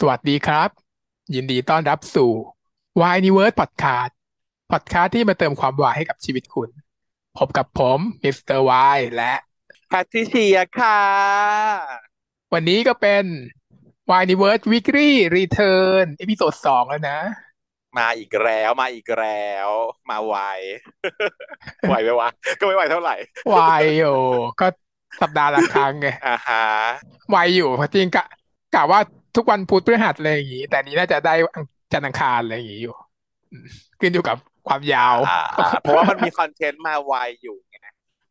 สวัสดีครับ ยินดีต้อนรับสู่ Why Universe Podcast Podcast ที่มาเติมความวายให้กับชีวิตคุณ พบกับผม Mister Y และแพทริเซียค่ะ วันนี้ก็เป็น Why Universe Weekly Return episode สองแล้วนะ มาอีกแล้วมาอีกแล้ว มาไวไหวไหมวะ ก็ไม่ไหวเท่าไหร่ไวอยู่ก็สัปดาห์ละครั้งไงอ่าฮะไวอยู่จริงกะกะว่า ทุกวันพุธพฤหัสอะไรอย่างงี้ แต่นี้น่าจะได้จันทร์อังคารอะไรอย่างงี้อยู่ขึ้นอยู่กับความยาว เพราะว่ามันมีคอนเทนต์มาไวอยู่ไง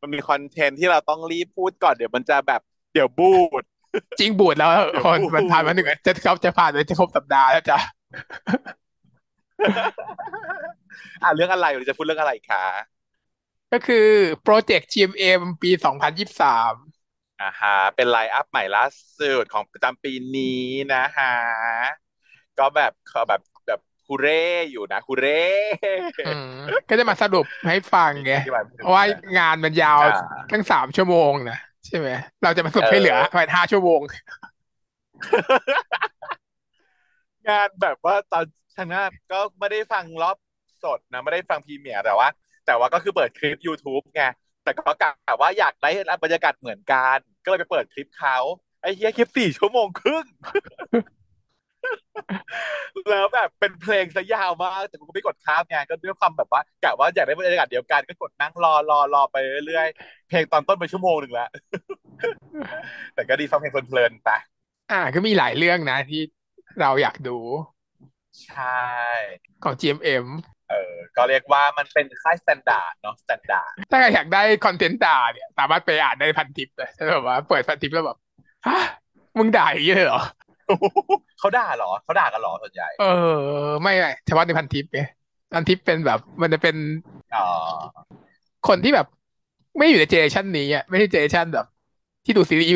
มันมีคอนเทนต์ที่เราต้องรีบพูดก่อนเดี๋ยวมันจะแบบเดี๋ยวบูดจริงบูดแล้วคนมันผ่านมาหนึ่งจะเขาจะผ่านไปจะครบสัปดาห์แล้วจ้ะอ่าเรื่องอะไรเราจะพูดเรื่องอะไรคะก็คือโปรเจกต์ GMM ปีสองพันยี่สาม อ่าฮะเป็นไลน์อัพใหม่ล่าสุดของประจำปีนี้นะฮะ ก็แบบเขาแบบแบบฮูเร่อยู่นะฮูเร่ก็จะมาสรุปให้ฟังไงเพราะว่างานมันยาวตั้งสามชั่วโมงนะใช่ไหมเราจะมาสรุปให้เหลือภายห้าชั่วโมง งานแบบว่าตอนทางหน้าก็ไม่ได้ฟังรอบสดนะ ไม่ได้ฟังพรีเมียร์แต่ว่า แต่ว่าก็คือเปิดคลิป YouTube ไง แต่ก็กะว่าอยากได้บรรยากาศเหมือนกัน ก็เลยไปเปิดคลิปเขาไอ้เฮียคลิปสี่ชั่วโมงครึ่งแล้วแบบเป็นเพลงซะยาวมากแต่กูไม่กดข้ามไงก็ด้วยความแบบว่ากะว่าอยากได้บรรยากาศเดียวกันก็กดนั่งรอรอรอไปเรื่อยๆเพลงตอนต้นไปชั่วโมงหนึ่งแล้วแต่ก็ดีฟังเพลงเพลินๆไปอ่าก็มีหลายเรื่องนะที่เราอยากดู ใช่ ของ GMM เออก็เรียกว่ามันเป็นค่าย standard เนาะ standardถ้าใครอยากได้ content ด่าเนี่ย สามารถไปอ่านได้พันทิปเลยใช่แบบว่าเปิดพันทิปแล้วแบบฮะมึงด่าอย่างนี้เลยเหรอเขาด่าเหรอเขาด่ากันเหรอส่วนใหญ่ เออ ไม่ไม่เฉพาะในพันทิปไงพันทิปเป็นแบบ มันจะเป็นอ๋อคนที่แบบไม่อยู่ใน generation นี้อะไม่ใช่ generation แบบ ที่ดูซีรีส์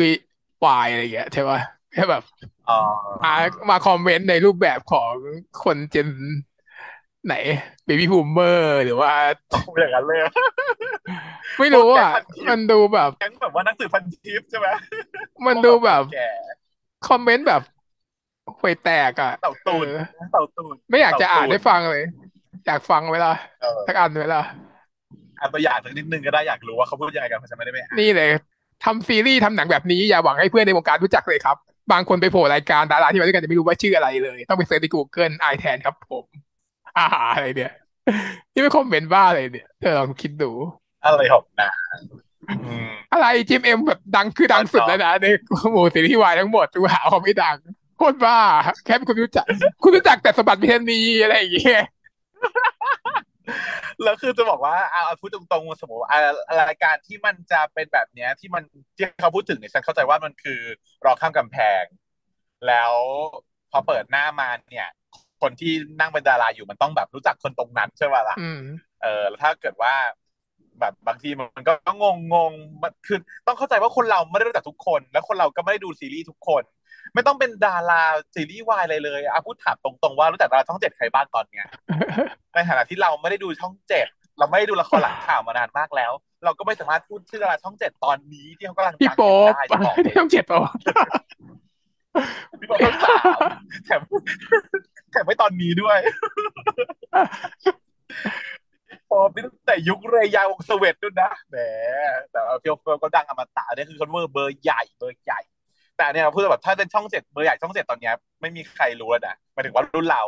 วายอะไรอย่างเงี้ยใช่ป่ะแค่แบบมามาคอมเมนต์ในรูปแบบของคนเจน ไหนเบบี้บูมเมอร์หรือว่าอย่างนั้นเลย ไม่รู้อะ มันดูแบบแก๊งแบบว่านักสืบพันทิปใช่ไหมมันดูแบบคอมเมนต์แบบห่วยแตกอะเต่าตูนเต่าตูนไม่อยากจะอ่านได้ฟังเลย อยากฟังเวลาสักอันเวลาอ่านตัวอย่างสักนิดนึงก็ได้อยากรู้ว่าเขาพูดยังไงกันเพราะฉันไม่ได้ไม่นี่เลยทำซีรีส์ทำหนังแบบนี้อย่าหวังให้เพื่อนในวงการรู้จักเลยครับ บางคนไปโผล่รายการดาราที่มาด้วยกันจะไม่รู้ว่าชื่ออะไรเลย ต้องไปเสิร์ชใน Google ไอแทนครับผม อาหาอะไรเนี่ยนี่ไม่คอมเมนต์บ้าเลยเนี่ยเธอลองคิดดูอะไรหกนะอะไรจิมเอ็มแบบดังคือดังสุดแล้วนะในหมู่ซีรีส์วายทั้งหมดดูหาเขาไม่ดังโคตรบ้า แค่คุณรู้จัก คุณรู้จักแต่สมบัติพิเทนีอะไรอย่างเงี้ยแล้วคือจะบอกว่าเอาพูดตรงๆสมมติรายการที่มันจะเป็นแบบเนี้ย ที่มันที่เขาพูดถึงเนี่ยฉันเข้าใจว่ามันคือรอข้ามกำแพง แล้วพอเปิดหน้ามาเนี่ย คนที่นั่งเป็นดาราอยู่มันต้องแบบรู้จักคนตรงนั้นใช่ไหมล่ะเออแล้วถ้าเกิดว่า แบบบางทีมันก็งงงงมันคือต้องเข้าใจว่าคนเราไม่ได้รู้จักทุกคน แล้วคนเราก็ไม่ได้ดูซีรีส์ทุกคน ไม่ต้องเป็นดาราซีรีส์วายอะไรเลยอะพูดถามตรงๆว่ารู้จักดาราช่องเจ็ดใครบ้างตอนเนี้ยในฐานะที่เราไม่ได้ดูช่องเจ็ดเราไม่ได้ดูละครหลังข่าวมานานมากแล้ว เราก็ไม่สามารถพูดชื่อดาราช่องเจ็ดตอนนี้ที่เขากำลังพี่โป๊ปช่องเจ็ดโป๊พี่บอกว่าสามแถม แถมไม่ตอนนี้ด้วยพอเป็นแต่ยุคเรยาวงสเวตด้วยนะแหมแต่เพียวก็ดังอมตะเนี่ยคือคอนเวอร์เบอร์ใหญ่เบอร์ใหญ่ แต่เนี่ยเราพูดแบบถ้าเป็นช่องเจ็ดเบอร์ใหญ่ช่องเจ็ดตอนนี้ไม่มีใครรู้นะหมายถึงว่ารุ่นเรา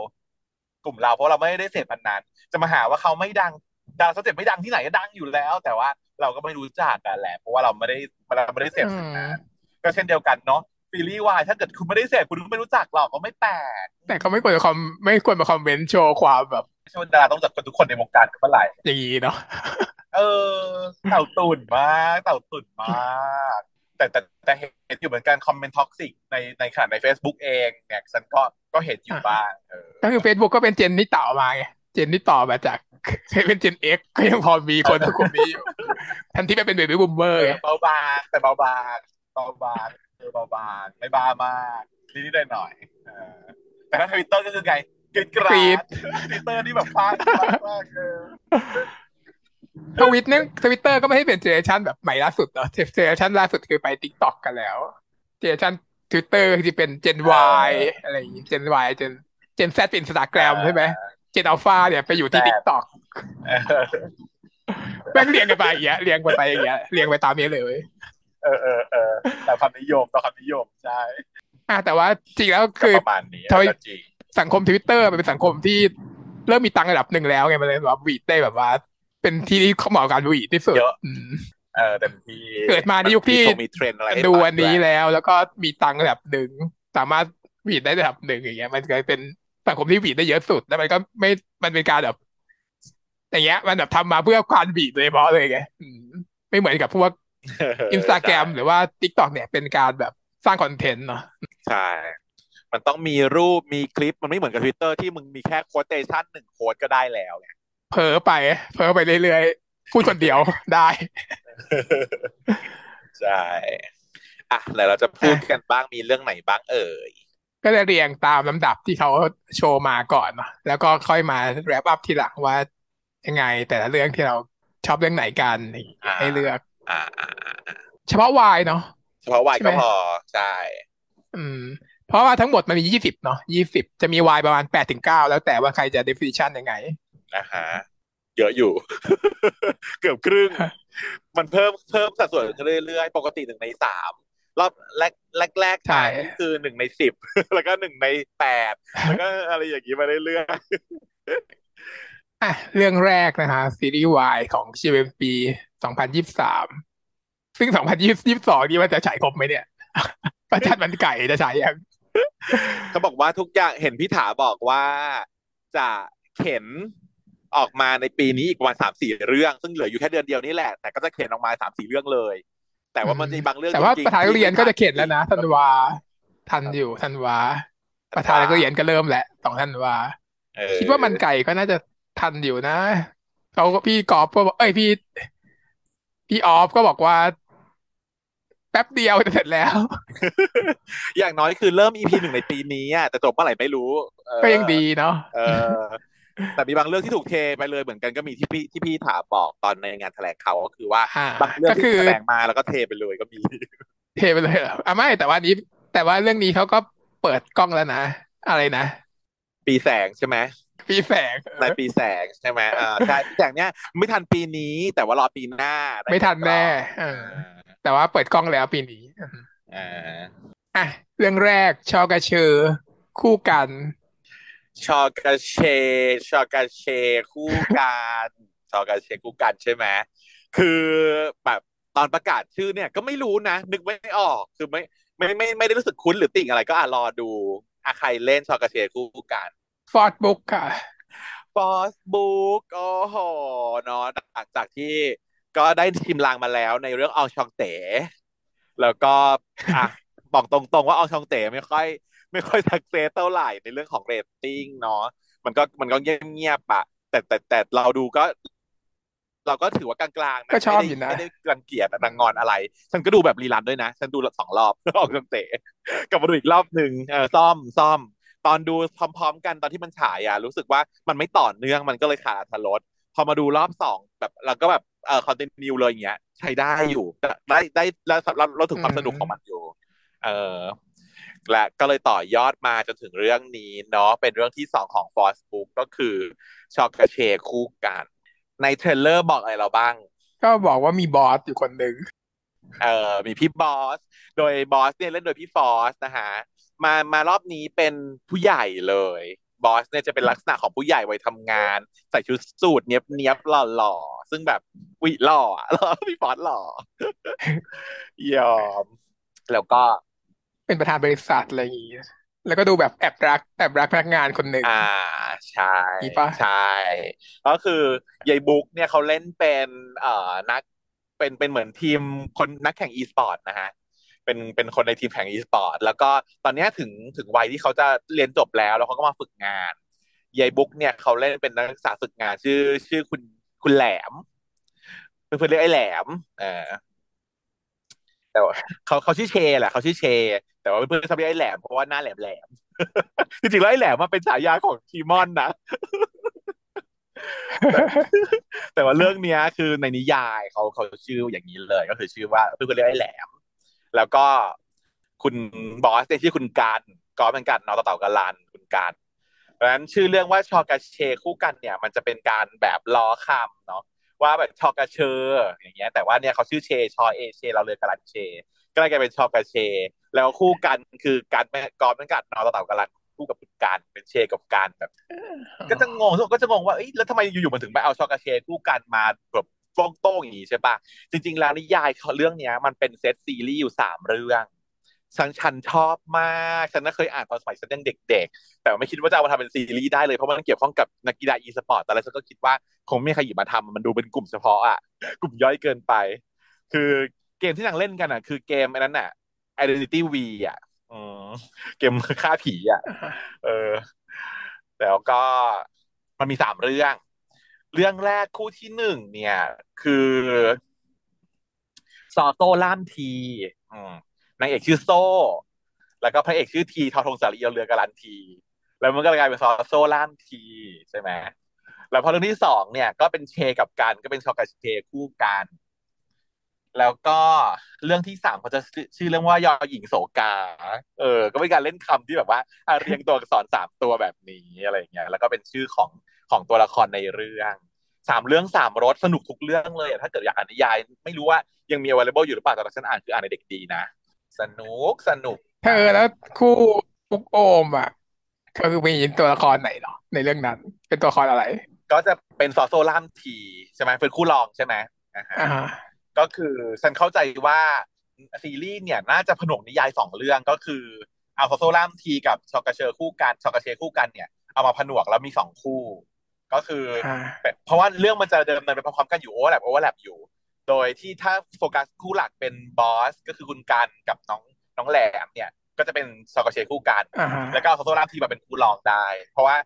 กลุ่มเราเพราะเราไม่ได้เสพมันนาน จะมาหาว่าเขาไม่ดังดาราช่องเจ็ดไม่ดังที่ไหนก็ดังอยู่แล้ว แต่ว่าเราก็ไม่รู้จักกันแหละเพราะว่าเราไม่ได้เราไม่ได้เสพนานก็เช่นเดียวกันเนาะ ซีรีส์วายถ้าเกิดคุณไม่ได้เสพคุณไม่รู้จักหรอกก็ไม่แปลกแต่เขาไม่ควรจะคอมไม่ควรมาคอมเมนต์โชว์ความแบบชวดาต้องจัดคนทุกคนในวงการกันเมื่อไหร่อย่างนี้เนาะเออ เต่าตุ่นมากเต่าตุ่นมากแต่แต่แต่เห็นอยู่เหมือนกันคอมเมนต์ท็อกซิกในในขณะใน Facebook เองเนี่ยฉันก็ก็เห็นอยู่บ้างก็คือ Facebook ก็เป็นเจนที่ต่อมาไงเจนที่ต่อมาจากเคยเป็นเจนเอ็กก็ยังพอมีคนทุกคนนี้อยู่ทันที่ไปเป็นเบบี้บูมเบอร์เบาบางแต่เบาบางเบาบาง อเบาบางไม่บ้ามากนิดๆหน่อยแต่ถ้าทวิตเตอร์ก็คือไงกรีดกราดทวิตเตอร์นี่แบบพากมากเออทวิตนึงทวิตเตอร์ก็ไม่ให้เป็นเจเนอเรชันแบบใหม่ล่าสุดเนาะเจเนอเรชันล่าสุดคือไปติ๊กต็อกกันแล้วเจเนอเรชันทวิตเตอร์จะเป็นเจน Y อะไรอย่างงี้เจน Y เจนเจน Z เป็นอินสตาแกรมใช่ไหมเจนอัลฟาเนี่ยไปอยู่ที่ทิกตอกแม่งเรียงกันไปอย่างเงี้ยเรียงกันไปอย่างเงี้ยเรียงไปตามนี้เลย เออเออเออแต่ความนิยมต่อความนิยมใช่อ่าแต่ว่าจริงแล้วคือประมาณนี้จริงสังคมทวิตเตอร์มันเป็นสังคมที่เริ่มมีตังระดับหนึ่งแล้วไงมันเลยแบบหวีดได้แบบว่า เป็นที่ที่เขาเหมาะการหวีดที่สุดเยอะเออเต็มที่เกิดมาในยุคที่มีเทรนด์อะไรดูอันนี้แล้ว แล้วก็มีตังระดับหนึ่งสามารถหวีดได้ระดับหนึ่งอย่างเงี้ย มันกลายเป็นสังคมที่หวีดได้เยอะสุดแล้วมันก็ไม่มันเป็นการแบบอย่างเงี้ย มันแบบทำมาเพื่อความหวีดโดยเฉพาะเลยไงไม่เหมือนกับพวก อินสตาแกรมหรือว่า TikTok เนี่ยเป็นการแบบสร้าง content เนาะใช่ มันต้องมีรูปมีคลิปมันไม่เหมือนกับทวิตเตอร์ที่มึงมีแค่โค้ดเตชันหนึ่งโค้ดก็ได้แล้วเนี่ยเผลอไปเผลอไปเรื่อยๆ พูดคนเดียวได้ ใช่ อะแล้วเราจะพูดกันบ้างมีเรื่องไหนบ้างเอ่ย ก็จะเรียงตามลำดับที่เขาโชว์มาก่อนเนาะแล้วก็ค่อยมาแรปอัพทีหลังว่ายังไงแต่ละเรื่องที่เราชอบเรื่องไหนกันให้เลือก อ่าเฉพาะวายเนาะเฉพาะวายก็พอใช่อืม เพราะว่าทั้งหมดมันมียี่สิบเนาะยี่สิบจะมีวายประมาณแปดถึงเก้าแล้วแต่ว่าใครจะ definition ยังไงนะฮะเยอะอยู่ เกือบครึ่ง มันเพิ่มเพิ่มสัดส่วนเรื่อยๆ ปกติหนึ่งในสามรอบแรกแรกแรกใช่คือหนึ่งในสิบแล้วก็หนึ่งในแปดแล้วก็อะไรอย่างนี้มาเรื่อยๆ อะเรื่องแรกนะฮะซีรีส์วายของ GMP สองพันยี่สิบสามซึ่งสองพันยี่สิบสองนี่มันจะฉายครบไหมเนี่ย ประจันมันไก่จะฉายยังเขาบอกว่าทุกอย่างเห็นพี่ถาบอกว่าจะเข็นออกมาในปีนี้อีกประมาณสามสี่เรื่อง ซึ่งเหลืออยู่แค่เดือนเดียวนี่แหละ แต่ก็จะเข็นออกมาสามสี่เรื่องเลย แต่ว่ามันจะบางเรื่องแต่ว่าประธานเรียนก็จะเข็นแล้วนะธันวา ทันอยู่ธันวา ประธานก็เรียนก็เริ่มแหละสองธันวาคิดว่ามันไก่ก็น่าจะ ทันอยู่นะเขาก็พี่กอบก็บอกเอ้ยพี่ พี่ออฟก็บอกว่า แป๊บเดียวจะเสร็จแล้ว อย่างน้อยคือเริ่มอีพีหนึ่งในปีนี้อะแต่จบเมื่อไหร่ไม่รู้ก็ยังดีเนาะแต่มีบางเรื่องที่ถูกเทไปเลยเหมือนกันก็มีที่พี่ที่พี่ถามบอกตอนในงานแถลงข่าวก็คือว่าบางเรื่องที่แถลงมาแล้วก็เทไปเลยก็มี เทไปเลยเหรออะไม่แต่ว่านี้ แต่ว่าเรื่องนี้เขาก็เปิดกล้องแล้วนะอะไรนะปีแสงใช่ไหม ปีแสงในปีแสงใช่ไหมอ่าใช่แสงเนี้ยไม่ทันปีนี้ แต่ว่ารอปีหน้า ไม่ทันแน่แต่ว่าเปิดกล้องแล้วปีนี้อ่าอะเรื่องแรกชอกระเชอคู่กัน ชอกาเช ชอกาเช คู่กันชอกะเชร์คู่กันต์ใช่ไหมคือแบบตอนประกาศชื่อเนี่ยก็ไม่รู้นะ นึกไม่ออกคือไม่ไม่ไม่ไม่ได้รู้สึกคุ้นหรือติ่งอะไรก็อะรอดูอะใครเล่นชอกะเชร์คู่กันต์ ฟอร์ดบุ๊กค่ะฟอร์ดบุ๊กโอ้โหเนาะหลังจากที่ก็ได้ชิมลางมาแล้วในเรื่องอองชองเตแล้วก็อะบอกตรงๆว่าอองชองเตไม่ค่อย ไม่ค่อย success เท่าไหร่ในเรื่องของเรตติ้งเนาะมันก็มันก็เงียบๆปะแต่แต่แต่เราดูก็ เราก็ถือว่ากลางๆนะก็ชอบอยู่นะไม่ได้รังเกียจนางงอนอะไร ฉันก็ดูแบบรีลันด้วยนะ ฉันดูสองรอบออกจังเตะกลับมาดูอีกรอบหนึ่งเออซ่อมซ่อม ตอนดูพร้อมๆ กันตอนที่มันฉายอะรู้สึกว่ามันไม่ต่อเนื่องมันก็เลยขาดทรสพอมาดูรอบสองแบบเราก็แบบเออคอนเทนต์นิวเลยอย่างเงี้ย ใช้ได้อยู่ ได้ได้แล้วเราเราถึงความสนุกของมันอยู่ เออและก็เลยต่อยอดมาจนถึงเรื่องนี้เนาะเป็นเรื่องที่สองของ Force Book ก็คือช็อกกเชคู่กัน ในเทรลเลอร์บอกอะไรเราบ้าง ก็บอกว่ามีบอสอยู่คนหนึ่งเออมีพี่บอส โดยบอสเนี่ยเล่นโดยพี่ฟอสนะฮะ มามารอบนี้เป็นผู้ใหญ่เลยบอสเนี่ยจะเป็นลักษณะของผู้ใหญ่วัยทำงาน ใส่ชุดสูทเนี้ยบเนี้ยบหล่อหล่อซึ่งแบบวิหล่อหล่อพี่ฟอสหล่อยอม แล้วก็เป็นประธานบริษัทอะไรอย่างงี้แล้วก็ดูแบบแอบรักแอบรักพนักงานคนหนึ่งอ่าใช่ใช่ก็คือยายบุ๊กเนี่ยเขาเล่นเป็นเอ่อนักเป็นเป็นเหมือนทีมคนนักแข่งอีสปอร์ตนะฮะ เป็นเป็นคนในทีมแข่งอีสปอร์ตแล้วก็ตอนนี้ถึงถึงวัยที่เขาจะเรียนจบแล้ว แล้วเขาก็มาฝึกงานยายบุ๊กเนี่ยเขาเล่นเป็นนักศึกษาฝึกงานชื่อ ชื่อคุณคุณแหลมเพื่อนเรียกไอ้แหลมเออแต่เขาเขาชื่อเชแหละเขาชื่อเช แต่ว่าเพื่อนเขาเรียกไอ้แหลมเพราะว่าหน้าแหลมแหลมจริงๆแล้วไอ้แหลมมันเป็นฉายาของทีมอนนะแต่ว่าเรื่องเนี้ยคือในนิยายเขาเขาชื่ออย่างนี้เลย ก็คือชื่อว่าเพื่อนเรียกไอ้แหลม แล้วก็คุณบอสเนี่ยที่คุณการก็เป็นการนอตเต่ากาลันคุณการเพราะฉะนั้นชื่อเรื่องว่าชอกาเชคู่กันเนี่ย มันจะเป็นการแบบล้อคำเนาะว่าแบบชอกาเชออย่างเงี้ย แต่ว่าเนี่ยเขาชื่อเชชอเอเชเราเลยกาลันเช ก็เลยกลายเป็นชอกาเช แล้วคู่กันคือการแม่กอเป็นการนอตเต่ากาลันคู่กับคุณการเป็นเชกับการแบบ ก็จะงงก็จะงงว่าเอ้ยแล้วทำไมอยู่ๆมันถึงไปเอาชอกาเชคู่กันมาแบบ โต้งๆอย่างนี้ใช่ปะจริง ๆ แล้วนิยายเรื่องเนี้ย มันเป็นเซตซีรีส์อยู่สามเรื่องฉันฉันชอบมาก ฉันน่ะเคยอ่านตอนสมัยฉันยังเด็ก ๆ แต่ไม่คิดว่าจะเอามาทำเป็นซีรีส์ได้เลย เพราะมันเกี่ยวข้องกับนักกีฬาอีสปอร์ตตอนแรกฉันก็คิดว่าคงไม่มีใครหยิบมาทำมันดูเป็นกลุ่มเฉพาะอะกลุ่มย่อยเกินไป คือเกมที่นางเล่นกันอะ คือเกมไอ้นั้นอะ Identity V อะอืมเกมฆ่าผีอะ เออ แล้วก็มันมีสามเรื่อง เรื่องแรกคู่ที่หนึ่งเนี่ย คือซอโต้ล่ามทีนางเอกชื่อโซ่ แล้วก็พระเอกชื่อทีทอทงสาลีเรือการันที แล้วมันก็กลายเป็นซอโซ่ล่ามทีใช่ไหมแล้วพอเรื่องที่สองเนี่ย ก็เป็นเชกับกันก็เป็นชอกับเชคู่กัน แล้วก็เรื่องที่สามเขาจะชื่อเรื่องว่ายอหญิงโสกา เออ ก็เป็นการเล่นคำที่แบบว่าเรียงตัวอักษรสามตัวแบบนี้อะไรเงี้ยแล้วก็เป็นชื่อของของตัวละครในเรื่องสามเรื่องสามรสสนุกทุกเรื่องเลยถ้าเกิดอยากอ่านนิยาย ไม่รู้ว่ายังมี available อยู่หรือเปล่าแต่ฉันอ่านคืออ่านในเด็กดีนะ สนุกสนุกเธอแล้วคู่ฟุกโอมอะก็คือมีตัวละครไหนเหรอในเรื่องนั้น เป็นตัวละครอะไร ก็จะเป็นซอโซ่ล่ามทีใช่ไหมเป็นคู่รองใช่ไหมอ่าก็คือฉันเข้าใจว่าซีรีส์เนี่ยน่าจะผนวกนิยายสองเรื่องก็คือเอาซอโซ่ล่ามทีกับชอกะเชร์คู่กันต์ชอกะเชร์คู่กันต์เนี่ยเอามาผนวกแล้วมีสองคู่ ก็คือเพราะว่าเรื่องมันจะเดิมเนินไปพร้อมกันอยู่ overlap overlap อยู่ โดยที่ถ้าโฟกัสคู่หลักเป็นบอสก็คือคุณกันต์กับน้องน้องแหลมเนี่ย ก็จะเป็นชอกะเชร์คู่กันต์ แล้วก็เอาโซ่ล่ามทีมาเป็นคู่รองได้ เพราะว่า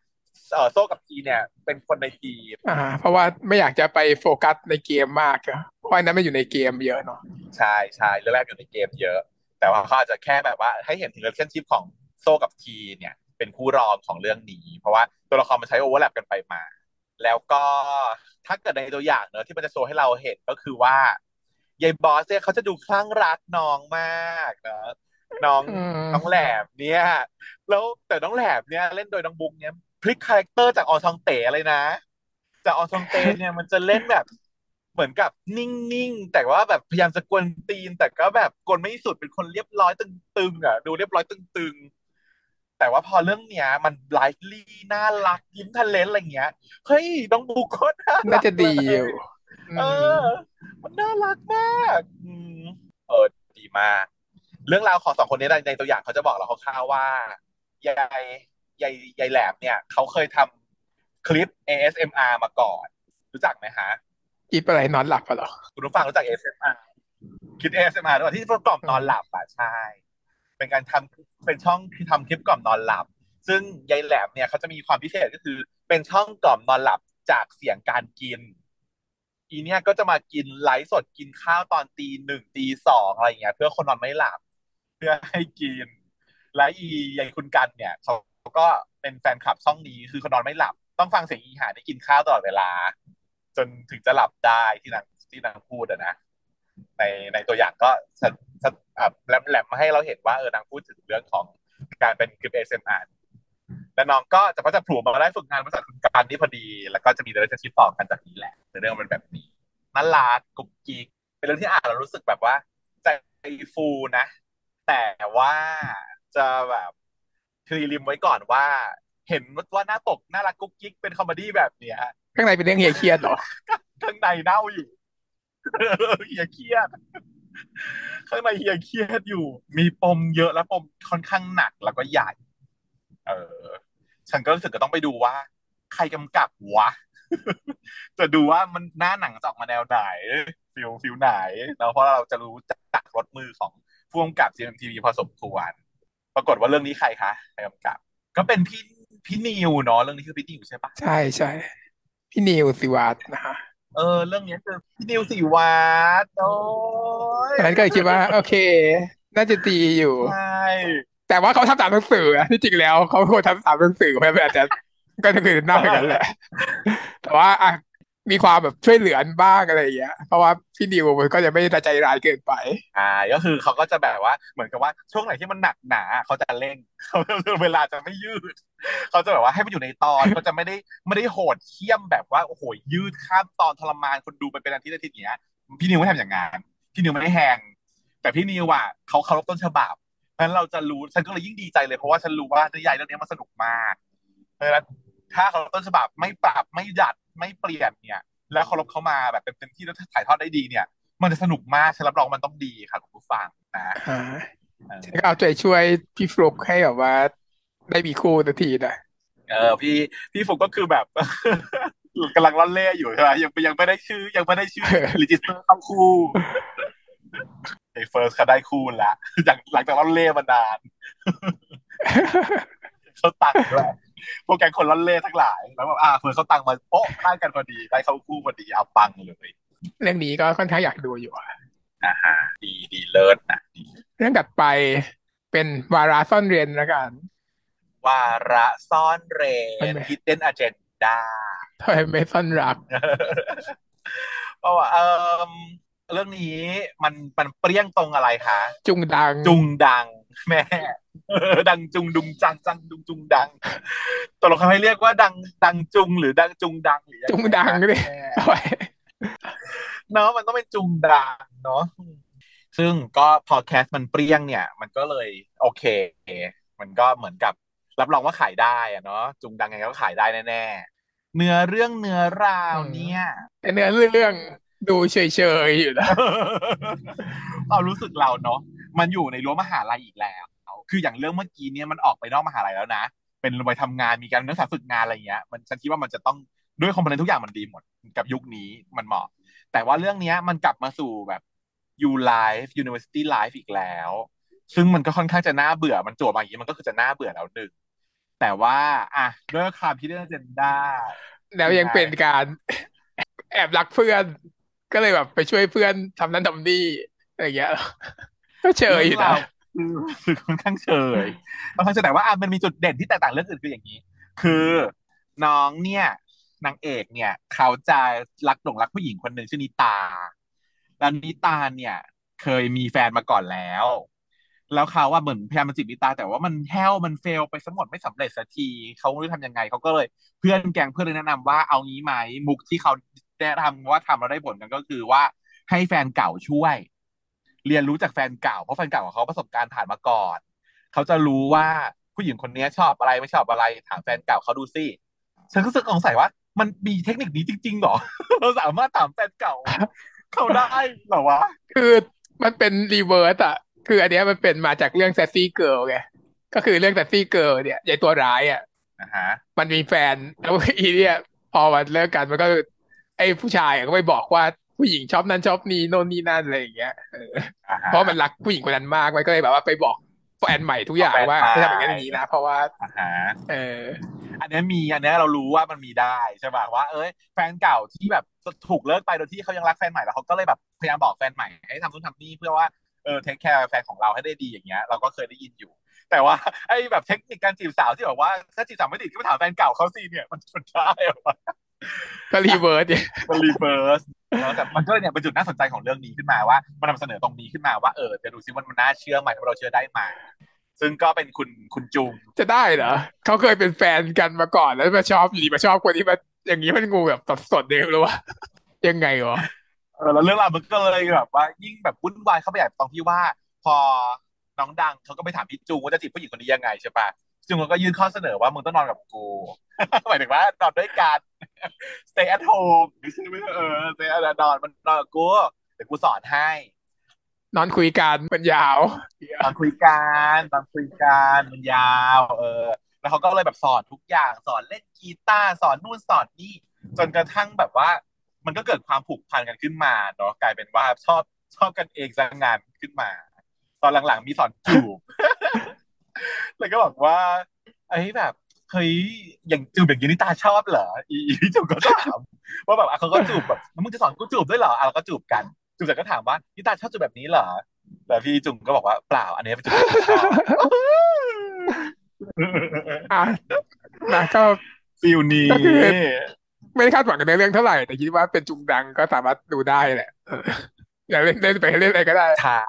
โซ่กับทีเนี่ย เป็นคนในทีมอ่า เพราะว่าไม่อยากจะไปโฟกัสในเกมมากเพราะนั้นไม่อยู่ในเกมเยอะเนาะใช่ใช่เรื่องแรกอยู่ในเกมเยอะ แต่ว่าเขาอาจจะแค่แบบว่า ให้เห็นถึงเรื่อง ship ของโซ่กับทีเนี่ยเป็นคู่รองของเรื่องนี้ เพราะว่าตัวละครมันใช้ overlap กันไปมา แล้วก็ถ้าเกิดในตัวอย่างเนอะที่มันจะโชว์ให้เราเห็นก็คือว่ายายบอสเนี่ยเขาจะดูคลั่งรักน้องมากเนาะน้องน้องแหลมเนี่ย แล้วแต่น้องแหลมเนี่ยเล่นโดยน้องบุ๊กเนี่ยพลิก character จากอองชองเตเลยนะ จากอองชองเตเนี่ยมันจะเล่นแบบเหมือนกับนิ่งๆ แต่ว่าแบบพยายามจะกวนตีน แต่ก็แบบกวนไม่สุดเป็นคนเรียบร้อยตึงๆอะดูเรียบร้อยตึงๆ แต่ว่าพอเรื่องเนี้ย มันไลฟ์ลี่น่ารักยิ้มทะเลนอะไรเงี้ยเฮ้ยน้องบุ๊กโคตรน่าจะดีอยู่เออ มันน่ารักมากอืมเออดีมาก เรื่องราวของสองคนนี้ในตัวอย่างเขาจะบอกเราคร่าวๆว่ายายยายยายแหลมเนี่ย เขาเคยทำคลิป ASMR มาก่อน รู้จักไหมฮะคลิปอะไรนอนหลับเหรอ คุณผู้ฟังรู้จัก ASMR คลิป ASMR ด้วยที่เพื่อกล่อมนอนหลับอะใช่ เป็นการทำเป็นช่องที่ทำคลิปกล่อมนอนหลับ ซึ่งยายแหลมเนี่ยเขาจะมีความพิเศษก็คือ เป็นช่องกล่อมนอนหลับจากเสียงการกิน อีเนี่ยก็จะมากินไลฟ์สดกินข้าวตอนตีหนึ่งตีสองอะไรอย่างเงี้ย เพื่อคนนอนไม่หลับ เพื่อให้กิน และอียายคุณกันเนี่ยเขาก็เป็นแฟนคลับช่องนี้คือเขานอนไม่หลับ ต้องฟังเสียงอีหาได้กินข้าวตลอดเวลา จนถึงจะหลับได้ที่นางที่นางพูดอะนะ ในในตัวอย่างก็แหลมแหลมมาให้เราเห็นว่าเออนางพูดถึงเรื่องของการเป็นคลิปเอสเอ็มอาร์และน้องก็จะก็จะผูกมาได้ฝึกงานบริษัทคุณการนี่พอดี แล้วก็จะมีเรื่องชิปต่อกันจากนี้แหละในเรื่องมันแบบนี้น่ารักกุ๊กกิ๊กเป็นเรื่องที่อ่านเรารู้สึกแบบว่าใจฟูนะ แต่ว่าจะแบบทีริมไว้ก่อนว่า เห็นว่าหน้าปกน่ารักกุ๊กกิ๊กเป็น comedy แบบเนี้ยข้างในเป็นเรื่องเฮียเครียดหรอข้างในเน่าอยู่ เฮียเครียด ข้างในเฮียเครียดอยู่ มีปมเยอะแล้วปมค่อนข้างหนักแล้วก็ใหญ่ เออ ฉันก็รู้สึกก็ต้องไปดูว่า ใครกำกับวะ จะดูว่ามันหน้าหนังจะออกมาแนวไหน feel feel ไหนแล้วเพราะเราจะรู้จักรสมือของผู้กำกับ GMMTV พอสมควร ปรากฏว่าเรื่องนี้ใครคะใครกำกับ ก็เป็นพี่พี่นิวเนาะเรื่องนี้คือพี่นิวใช่ปะใช่ใช่พี่นิวสิวัตนะฮะ เออ เรื่องนี้คือพี่นิวสิวัตรโอ้ยนั้นก็คิดว่า โอเค น่าจะดีอยู่ ใช่แต่ว่าเขาทำตามหนังสือที่จริงแล้วเขาควรทำตามหนังสือเพราะอาจจะก็คือน่าเหมือนกันแหละ แต่ว่าอะ มีความแบบช่วยเหลือบ้างอะไรอย่างเงี้ย เพราะว่าพี่ดิวมันก็จะไม่ใจร้ายเกินไป อ่า ก็คือเขาก็จะแบบว่าเหมือนกับว่าช่วงไหนที่มันหนักหนาเขาจะเร่งเขาเวลาจะไม่ยืด เขาจะแบบว่าให้มันอยู่ในตอนเขาจะไม่ได้ไม่ได้โหดเขี้ยมแบบว่าโอ้โหยืดข้ามตอนทรมานคนดูไปเป็นอาทิตย์อาทิตย์เนี้ย พี่นิวไม่ทำอย่างงานพี่นิวไม่แหงแต่พี่นิวอะเขาเคารพต้นฉบับเพราะฉะนั้นเราจะรู้ฉันก็เลยยิ่งดีใจเลยเพราะว่าฉันรู้ว่านิยายเรื่องนี้มันสนุกมากเพราะฉะนั้นถ้าเขาต้นฉบับไม่ปรับไม่ดัด ไม่เปลี่ยนเนี่ย แล้วเคารพเขามาแบบเต็มที่แล้วถ่ายทอดได้ดีเนี่ย มันจะสนุกมากฉันรับรองมันต้องดีค่ะคุณผู้ฟังนะฉันก็เอาใจช่วยพี่ฟลุกให้แบบว่า ได้มีคู่นาทีนะเออพี่พี่ฟลุกก็คือแบบกำลังร่อนเร่อยู่ใช่ไหมยังยังไม่ได้ชื่อ ยังไม่ได้ชื่อ register เข้าคู่ไอ้เฟิร์สเขาได้คู่ละหลังหลังจากร่อนเร่มานานเขาตัดด้วย พวกแกงคนล่อนเล่ทั้งหลาย แล้วแบบอ่าเฟิร์สเขาตังมาโป๊ะได้กันพอดีได้เข้าคู่พอดีเอาปังเลยเรื่องนี้ก็ค่อนข้างอยากดูอยู่อ่าฮะดีดีเลิศนะเรื่องถัดไปเป็นวาระซ่อนเรียนแล้วกัน วาระซ่อนเรน hidden agenda ทำไมไม่ซ่อนรักเพราะว่าเออเรื่องนี้มันมันเปรี้ยงตรงอะไรคะ จุงดัง จุงดัง แม่ ดังจุงดุงจังจังดุงจุงดังตกลงเขาให้เรียกว่าดังดังจุงหรือดังจุงดังหรือจุงดังดิเนาะมันต้องเป็นจุงดังเนาะซึ่งก็พอแคสมันเปรี้ยงเนี่ย มันก็เลยโอเค มันก็เหมือนกับ รับรองว่าขายได้อะเนาะจุงดังไงก็ขายได้แน่ๆเนื้อเรื่องเนื้อราวเนี่ยแต่เนื้อเรื่องดูเฉยๆอยู่นะเรารู้สึกเราเนาะ มันอยู่ในรั้วมหาลัยอีกแล้วคืออย่างเรื่องเมื่อกี้เนี่ยมันออกไปนอกมหาลัยแล้วนะ เป็นไปทำงานมีการนักศึกษาฝึกงานอะไรเงี้ย มันฉันคิดว่ามันจะต้องด้วยคอมโพเนนต์ทุกอย่างมันดีหมดกับยุคนี้มันเหมาะ แต่ว่าเรื่องนี้มันกลับมาสู่แบบ U Life University Life อีกแล้ว ซึ่งมันก็ค่อนข้างจะน่าเบื่อมันโจทย์มาอย่างนี้มันก็คือจะน่าเบื่อแล้วหนึ่งแต่ว่าอะด้วยความที่เรื่องเจนด้าแล้วยังเป็นการ แอบรักเพื่อน ก็เลยแบบไปช่วยเพื่อนทำนั้นทำนี่อะไรเงี้ย ก็เฉยอยู่นะคือค่อนข้างเฉยค่อนข้างเฉยแต่ว่าอะมันมีจุดเด่นที่แตกต่างเรื่องอื่นคืออย่างนี้ คือน้องเนี่ยนางเอกเนี่ย เขาจะรักหลงรักผู้หญิงคนหนึ่งชื่อนิตา แล้วนิตาเนี่ย เคยมีแฟนมาก่อนแล้ว แล้วเขาว่าเหมือนพยายามจีบนิตา แต่ว่ามันแห้วมันเฟลไปสมหมดไม่สำเร็จสักทีเขาไม่รู้ทำยังไงเขาก็เลยเพื่อนแก๊งเพื่อนเลยแนะนำว่าเอางี้ไหมมุกที่เขาได้ทำว่าทำแล้วได้ผลกันก็คือว่าให้แฟนเก่าช่วย เรียนรู้จากแฟนเก่าเพราะแฟนเก่าของเขาประสบการณ์ผ่านมาก่อน เขาจะรู้ว่าผู้หญิงคนนี้ชอบอะไรไม่ชอบอะไร ถามแฟนเก่าเขาดูสิฉันก็รู้สึกสงสัยว่า มันมีเทคนิคนี้จริงๆหรอ เราสามารถถามแฟนเก่า เขาได้หรอวะ คือมันเป็น reverse อะคืออันนี้มันเป็นมาจากเรื่อง Sassy Girl ไงก็คือเรื่อง Sassy Girl เนี่ยยัยตัวร้ายอะมันมีแฟนแล้วอีเนี่ยพอมันเลิกกันมันก็ไอ้ผู้ชายก็ไปบอกว่า ผู้หญิงชอบนั้นชอบนี้โน่นนี่นั่นอะไรอย่างเงี้ยเพราะมันรักผู้หญิงคนนั้นมากมันก็เลยแบบว่าไปบอกแฟนใหม่ทุกอย่างว่าไม่ทำอย่างนี้นะ เพราะว่าเออ อันนี้มีอันนี้เรารู้ว่ามันมีได้ใช่ป่ะว่าเอ้ยแฟนเก่าที่แบบถูกเลิกไปโดยที่เขายังรักแฟนใหม่แล้วเขาก็เลยแบบพยายามบอกแฟนใหม่ให้ทำนู่นทำนี่เพื่อว่าเออ take care แฟนของเราให้ได้ดีอย่างเงี้ยเราก็เคยได้ยินอยู่ แต่ว่าไอ้แบบเทคนิคการจีบสาวที่แบบว่าถ้าจีบสาวไม่ติดก็ไปถามแฟนเก่าเขาสิเนี่ยมันมันได้หรอ ก็ reverse เนี่ยมัน reverse แต่มันก็เลยเนี่ยเป็นจุดน่าสนใจของเรื่องนี้ขึ้นมาว่า มันนำเสนอตรงนี้ขึ้นมาว่าเออจะดูซิว่ามันน่าเชื่อไหมว่าเราเชื่อได้ไหมซึ่งก็เป็นคุณคุณจุงจะได้เหรอเขาเคยเป็นแฟนกันมาก่อนแล้วมาชอบหรือมาชอบคนที่มาอย่างนี้มันงูแบบสดสดเดียวหรือว่ายังไงวะเออแล้วเรื่องราวมันก็เลยแบบว่า ยิ่งแบบวุ่นวายเข้าไปใหญ่ตรงที่ว่า พอน้องดังเขาก็ไปถามพี่จุงว่าจะจีบผู้หญิงคนนี้ยังไงใช่ปะจุงก็ยื่นข้อเสนอว่ามึงต้องนอนกับกูหมายถึงว่านอนด้วยกัน stay at home ไม่ใช่ไม่เออ stay at นอนมันนอนกับกูเดี๋ยวกูสอนให้ นอนคุยกันมันยาวตอนคุยกันตอนคุยกันมันยาว เออ แล้วเขาก็เลยแบบสอนทุกอย่างสอนเล่นกีตาร์สอนนู่นสอนนี่ จนกระทั่งแบบว่า มันก็เกิดความผูกพันกันขึ้นมาเนาะกลายเป็นว่าชอบชอบกันเองสร้างงานขึ้นมา ตอนหลังๆมีสอนจูบแล้วก็บอกว่าไอ้แบบ เฮ้ยอย่างจูบอย่างนี้นี่ตาชอบเหรออีจูบก็ถามว่าแบบเขาก็จูบแบบมึงจะสอนกูจูบด้วยเหรออะเราก็จูบกันจุ๋มก็ถามว่าพี่ตาชอบจุ๋มแบบนี้เหรอแล้วพี่จุ๋มก็บอกว่าเปล่า อันนี้เป็นจุ๋มชอบอะนะก็ฟิลนี้ไม่ได้คาดหวังกับเรื่องเท่าไหร่ แต่คิดว่าเป็นจุงดังก็สามารถดูได้แหละอยากเล่นเล่นไปเล่นอะไรก็ได้ใช่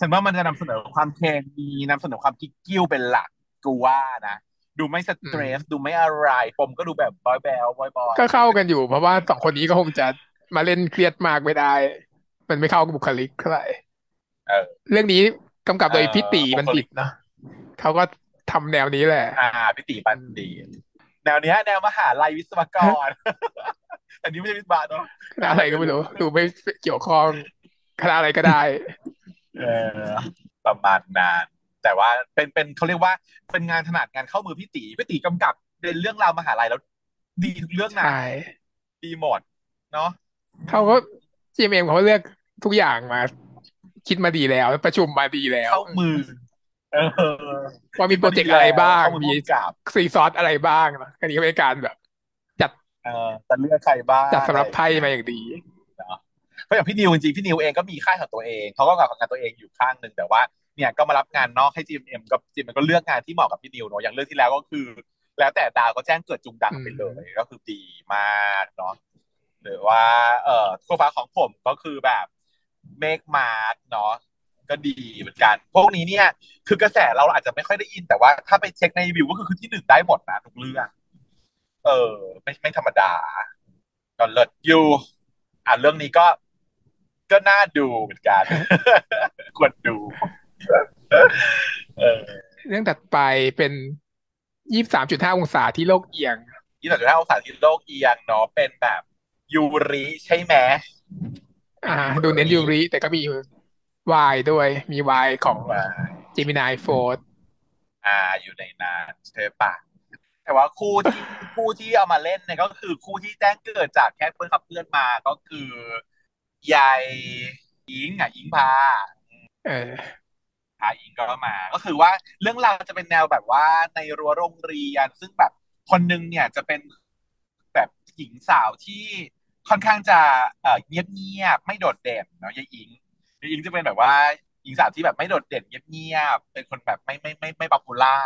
ฉันว่ามันจะนำเสนอความเคมีนำเสนอความกิ๊กกิ้วเป็นหลักกูว่านะ ดูไม่สเตรสดูไม่อะไรปมก็ดูแบบบอยแบลบอยบอยก็เข้ากันอยู่เพราะว่าสองคนนี้ก็คงจะมาเล่นเครียดมากไม่ได้ มันไม่เข้ากับบุคลิกเท่าไหร่เรื่องนี้กำกับโดยพิติบัณฑิตเนาะเขาก็ทำแนวนี้แหละ อ่าพิติบัณฑิตแนวเนี้ยแนวมหาลัยวิศวกรอันนี้ไม่ใช่วิศวะเนาะอะไรก็ไม่รู้ดูไม่เกี่ยวข้องคณะอะไรก็ได้ เออประมาณนาน แต่ว่าเป็นเป็นเขาเรียกว่าเป็นงานถนัดงานเข้ามือพี่ตีพี่ตีกำกับเป็นเรื่องราวมหาลัยแล้ว ดีทุกเรื่องนะดีหมดเนาะเขาก็จีเอ็มเขาเลือกทุกอย่างมา คิดมาดีแล้ว ประชุมมาดีแล้วเข้ามือว่ามีโปรเจกต์อะไรบ้าง มีซีซอสอะไรบ้างนะอันนี้ก็เป็นการแบบ จัดเออจะเลือกใครบ้างจัดสำหรับไพ่มาอย่างดีเพราะอย่างพี่นิวจริงๆพี่นิวเองก็มีค่ายของตัวเองเขาก็กับงานตัวเองอยู่ข้างหนึ่งแต่ว่า เนี่ยก็มารับงานนอกให้ GMM กับจิมมันก็เลือกงานที่เหมาะกับพี่นิวเนาะอย่างเรื่องที่แล้วก็คือ แล้วแต่ดาวก็แจ้งเกิดจุงดังไปเลยก็คือดีมากเนาะหรือว่า เอ่อคู่ฟ้าของผมก็คือแบบเมกมาร์กเนาะก็ดีเหมือนกัน พวกนี้เนี่ย คือกระแสเราอาจจะไม่ค่อยได้ยินแต่ว่าถ้าไปเช็คในวิวก็คือคือที่หนึ่งได้หมดนะทุกเรื่อง เออ ไม่ไม่ธรรมดาก็เลิศอยู่อ่าเรื่องนี้ก็ ก็น่าดูเหมือนกัน ควรดู เรื่องถัดไปเป็นยี่สามจุดห้าองศาที่โลกเอียงยี่สามจุดห้าองศาที่โลกเอียงเนาะเป็นแบบยูริใช่ไหมอ่า ดูเน้นยูริแต่ก็มีวายด้วยมีวายของจิมินายโฟร์อ่า อยู่ในนั้นใช่ปะแต่ว่าคู่ที่คู่ที่เอามาเล่นเนี่ยก็คือคู่ที่แจ้งเกิดจากแค่เพื่อนขับเพื่อนมาก็คือยายอิงอะอิงพาเออ พาอิงก็มา ก็คือว่าเรื่องราวจะเป็นแนวแบบว่าในรั้วโรงเรียน ซึ่งแบบคนนึงเนี่ยจะเป็นแบบหญิงสาวที่ค่อนข้างจะเอ่อเงียบไม่โดดเด่นเนาะยายอิงยายอิงจะเป็นแบบว่าหญิงสาวที่แบบไม่โดดเด่นเงียบๆเป็นคนแบบไม่ไม่ไม่ไม่ popular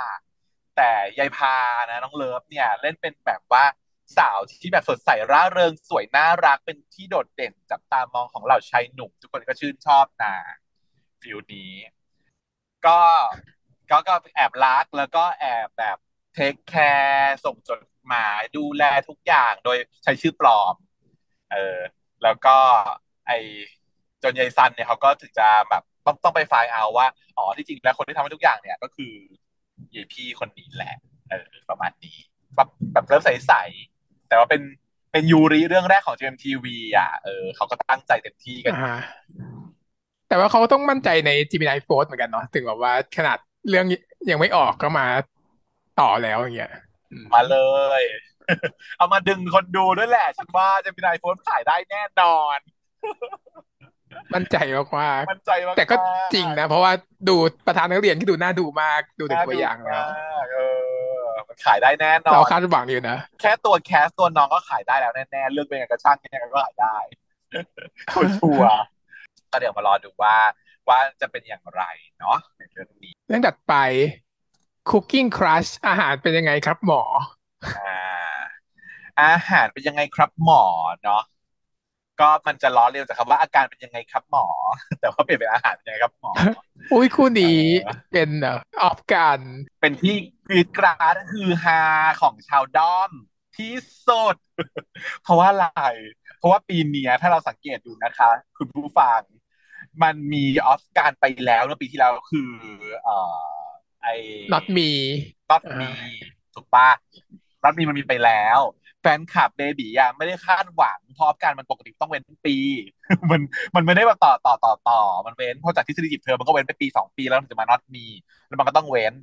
แต่ยายพานะน้องเลิฟเนี่ย เล่นเป็นแบบว่าสาวที่แบบสดใสร่าเริงสวยน่ารักเป็นที่โดดเด่นจับตามองของเหล่าชายหนุ่ม ทุกคนก็ชื่นชอบนะfeel นี้ ก็ก็ก็แอบรักแล้วก็แอบแบบ take care ส่งจดหมายดูแลทุกอย่างโดยใช้ชื่อปลอม เออแล้วก็ไอจนยายซันเนี่ยเขาก็ถึงจะแบบต้องต้องไปไฟล์เอาว่าอ๋อที่จริงแล้วคนที่ทำให้ทุกอย่างเนี่ยก็คือยายพี่คนนี้แหละ เออ ประมาณนี้แบบแบบเริ่มใสๆแต่ว่าเป็นเป็นยูริเรื่องแรกของ GMMTV อะเออเขาก็ตั้งใจเต็มที่กัน แต่ว่าเขาต้องมั่นใจใน Gemini Force เหมือนกันเนาะถึงแบบว่าขนาดเรื่องยังไม่ออกก็มาต่อแล้วอย่างเงี้ยมาเลย เอามาดึงคนดูด้วยแหละ ฉันว่า Gemini Force ขายได้แน่นอน มั่นใจมากว่ามั่นใจมากแต่ก็จริงนะ เพราะว่าดูประธานนักเรียนที่ดูน่าดูมากดูในตัวอย่างแล้วเออมันขายได้แน่นอนเราคาดหวังอยู่นะ แค่ตัวแคสตัวน้องก็ขายได้แล้วแน่ๆเรื่องเป็นไงก็ช่างยังไงก็ขายได้ชัวร์ ก็เดี๋ยวมารอดูว่า ว่าจะเป็นอย่างไรเนาะในเรื่องนี้ เรื่องถัดไป Cooking Crush อาหารเป็นยังไงครับหมออ่าอาหารเป็นยังไงครับหมอเนาะก็มันจะล้อเลียวจากคำว่าอาการเป็นยังไงครับหมอ แต่ว่าเปลี่ยนเป็นอาหารเป็นยังไงครับหมอ อุ้ยคู่นี้เป็นออฟกัน เป็นที่กรีดกราดคือฮาของชาวด้อมที่สุดเพราะว่าอะไร เพราะว่าปีนี้ถ้าเราสังเกตดูนะคะ คุณผู้ฟัง มันมีออสการไปแล้วเมื่อปีที่แล้วคือ เอ่อไอ้ not me not me ถูกปะ not me มันมีไปแล้ว แฟนคลับเบบีอะไม่ได้คาดหวังเพราะออสการมันปกติต้องเว้นปี มันมันไม่ได้แบบต่อต่อต่อต่อ มันเว้นเพราะจากที่สิริจิบเธอมันก็เว้นไปปีสองปีแล้วมันจะมา not me แล้วมันก็ต้องเว้น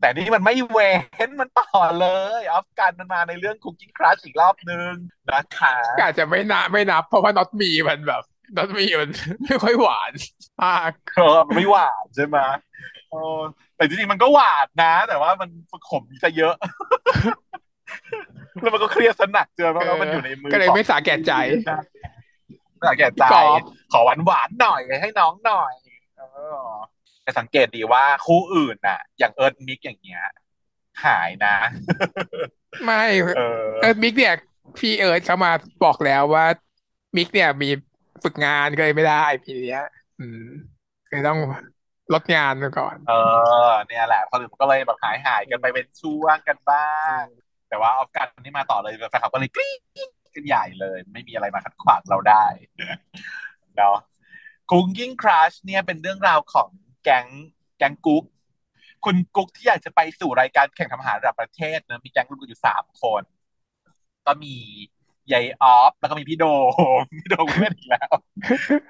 แต่นี่มันไม่เว้นมันต่อเลยออฟกันมันมาในเรื่องคุกกิ้งครัชอีกรอบนึงนะคะอาจจะไม่นับไม่นับเพราะว่าน็อตมีมันแบบ น็อตมีมันไม่ค่อยหวานมากเออไม่หวานใช่ไหมโอ้แต่จริงๆมันก็หวานนะ แต่ว่ามันขมจะเยอะ แล้วมันก็เครียดสนักเจอเพราะว่ามันอยู่ในมือก็เลยไม่สาแก่ใจสาแก่ใจ ขอหวานหวานหน่อยให้น้องหน่อยแต่สังเกตดีว่าคู่อื่นน่ะ อย่างเอิร์ธมิกอย่างเงี้ยหายนะ ไม่เอิร์ธมิกเนี่ยพี่เอิร์ธเขามาบอกแล้วว่ามิกเนี่ยมี ฝึกงานก็เลยไม่ได้ปีเนี้ย อืมเลยต้องลดงานไปก่อน เออ เนี่ยแหละคนอื่นก็เลยแบบหายหายกันไปเป็นช่วงกันบ้าง แต่ว่าออฟกันนี่มาต่อเลยแฟนคลับก็เลยกรี๊ดกันใหญ่เลย ไม่มีอะไรมาขัดขวางเราได้เนาะกุ๊กกิ้งคราชเนี่ยเป็นเรื่องราวของแก๊งแก๊งกุ๊กคุณกุ๊กที่อยากจะไปสู่รายการแข่งทำอาหารระดับประเทศนะมีแก๊งรุ่นอยู่สามคน ก็มี ยายออฟแล้วก็มีพี่โดมพี่โดมเล่นอีกแล้ว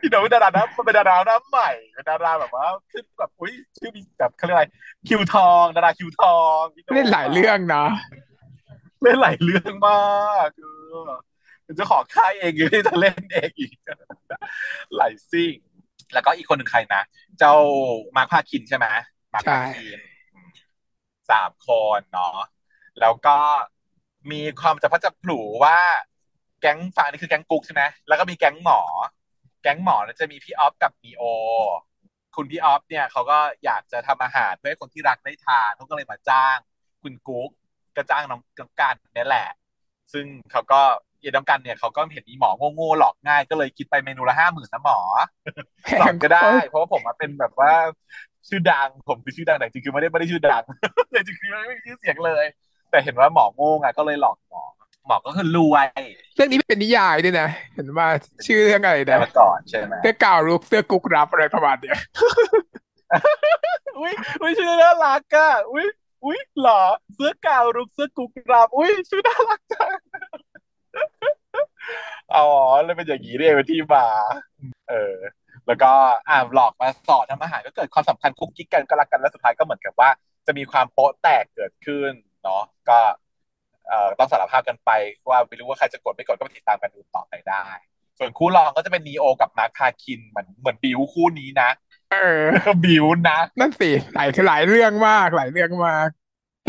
พี่โดมเป็นดารานะเป็นดาราหน้าใหม่เป็นดาราแบบว่าขึ้นแบบอุ้ยชื่อมีแบบเขาเรียกอะไรคิวทอง ดาราคิวทองพี่โดมเล่นหลายเรื่องนะเล่นหลายเรื่องมากเออเป็นเจ้าของค่ายเองยังที่จะเล่นเองอีกหลายซิ่งแล้วก็อีกคนหนึ่งใครนะ เจ้ามาร์คพาคินใช่ไหมมาร์คพาคินสามคนเนาะแล้วก็มีความจะพัดจะผลูว่าแก๊งฝั่งนี้คือแก๊งกุ๊กใช่ไหมแล้วก็มีแก๊งหมอ แก๊งหมอเนี่ยจะมีพี่ออฟกับมีโอ คุณพี่ออฟเนี่ยเขาก็อยากจะทำอาหารเพื่อให้คนที่รักได้ทานเขาก็เลยมาจ้าง คุณกุ๊กก็จ้างน้องน้องกันนี่แหละ ซึ่งเขาก็เยน้องกันเนี่ยเขาก็เห็นมีหมอโง่ๆหลอกง่าย ก็เลยคิดไปเมนูละห้าหมื่นนะหมอหลอกก็ได้ เพราะว่าผมมาเป็นแบบว่าชื่อดังผมคือชื่อดังแต่จริงๆคือไม่ได้ไม่ได้ชื่อดังแต่จริงๆไม่มีชื่อเสียงเลย แต่เห็นว่าหมอโง่ไงก็เลยหลอกหมอ หมอก็คือรวย เรื่องนี้เป็นนิยายด้วยนะ เห็นว่าชื่อเรื่องอะไรแต่นะมาก่อนใช่ไหมเสื้อก่าวลุกเสื้อกุ๊กรับอะไรประมาณเนี้ยอุ้ยอุ้ยชื่อน่ารักอะอุ้ยอุ้ยหล่อเสื้อกาวรุกเสื้อกุกราบอุ้ยชื่อน่ารักจังอ๋อเลยเป็นอย่างนี้เองเป็นที่มาเออ แล้วก็อ่าหลอกมาสอนทำอาหารก็เกิดความสัมพันธ์คุกกิ๊กกันก็รักกันแล้วสุดท้ายก็เหมือนกับว่า จะมีความโป๊ะแตกเกิดขึ้นเนาะก็เอ่อ ต้องสารภาพกันไปว่าไม่รู้ว่าใครจะกดไม่กดก็ไปติดตามกันดูต่อไปได้ ส่วนคู่รองก็จะเป็นนีโอกับมาร์คพาคินเหมือนเหมือนบิวคู่นี้นะ เออบิวนะนั่นสิหลายหลายเรื่องมากหลายเรื่องมาก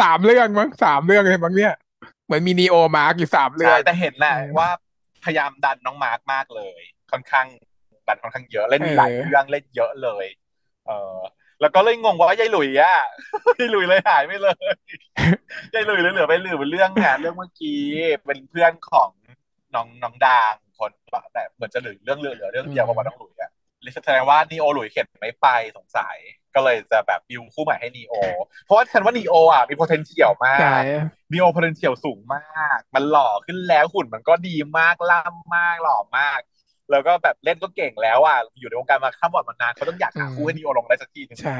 สามเรื่องมั้งสามเรื่องเลยบางเนี่ยเหมือนมีนีโอมาร์กอยู่สามเรื่อใช่งแต่เห็นแหละอืมว่าพยายามดันน้องมาร์คมากเลย ค่อนข้างดันค่อนข้างเยอะเล่นมีหลายเออเรื่องเล่นเยอะเลย เออ แล้วก็เลยงงว่ายายหลุยอะยายหลุยเลยหายไปเลยยายหลุยเลยเหลือไปเหลือเป็นเรื่องเนี่ยเรื่องเมื่อกี้เป็นเพื่อนของน้องน้องดางคนแต่เหมือนจะเหลือเรื่องเหลือเหลือเรื่องเดียวเพราะว่าน้องหลุยอะแสดงว่านีโอหลุยเข็นไม่ไปสงสัยก็เลยจะแบบบิวคู่ใหม่ให้นีโอ เพราะว่าฉันว่านีโออะมี potential มากนีโอ potential สูงมาก มันหล่อขึ้นแล้วหุ่นมันก็ดีมากล่ำมากหล่อมาก แล้วก็แบบเล่นก็เก่งแล้วอะอยู่ในวงการมาข้ามบอดมานานเขาต้องอยากหาคู่ให้นีโอลงได้สักทีหนึงใช่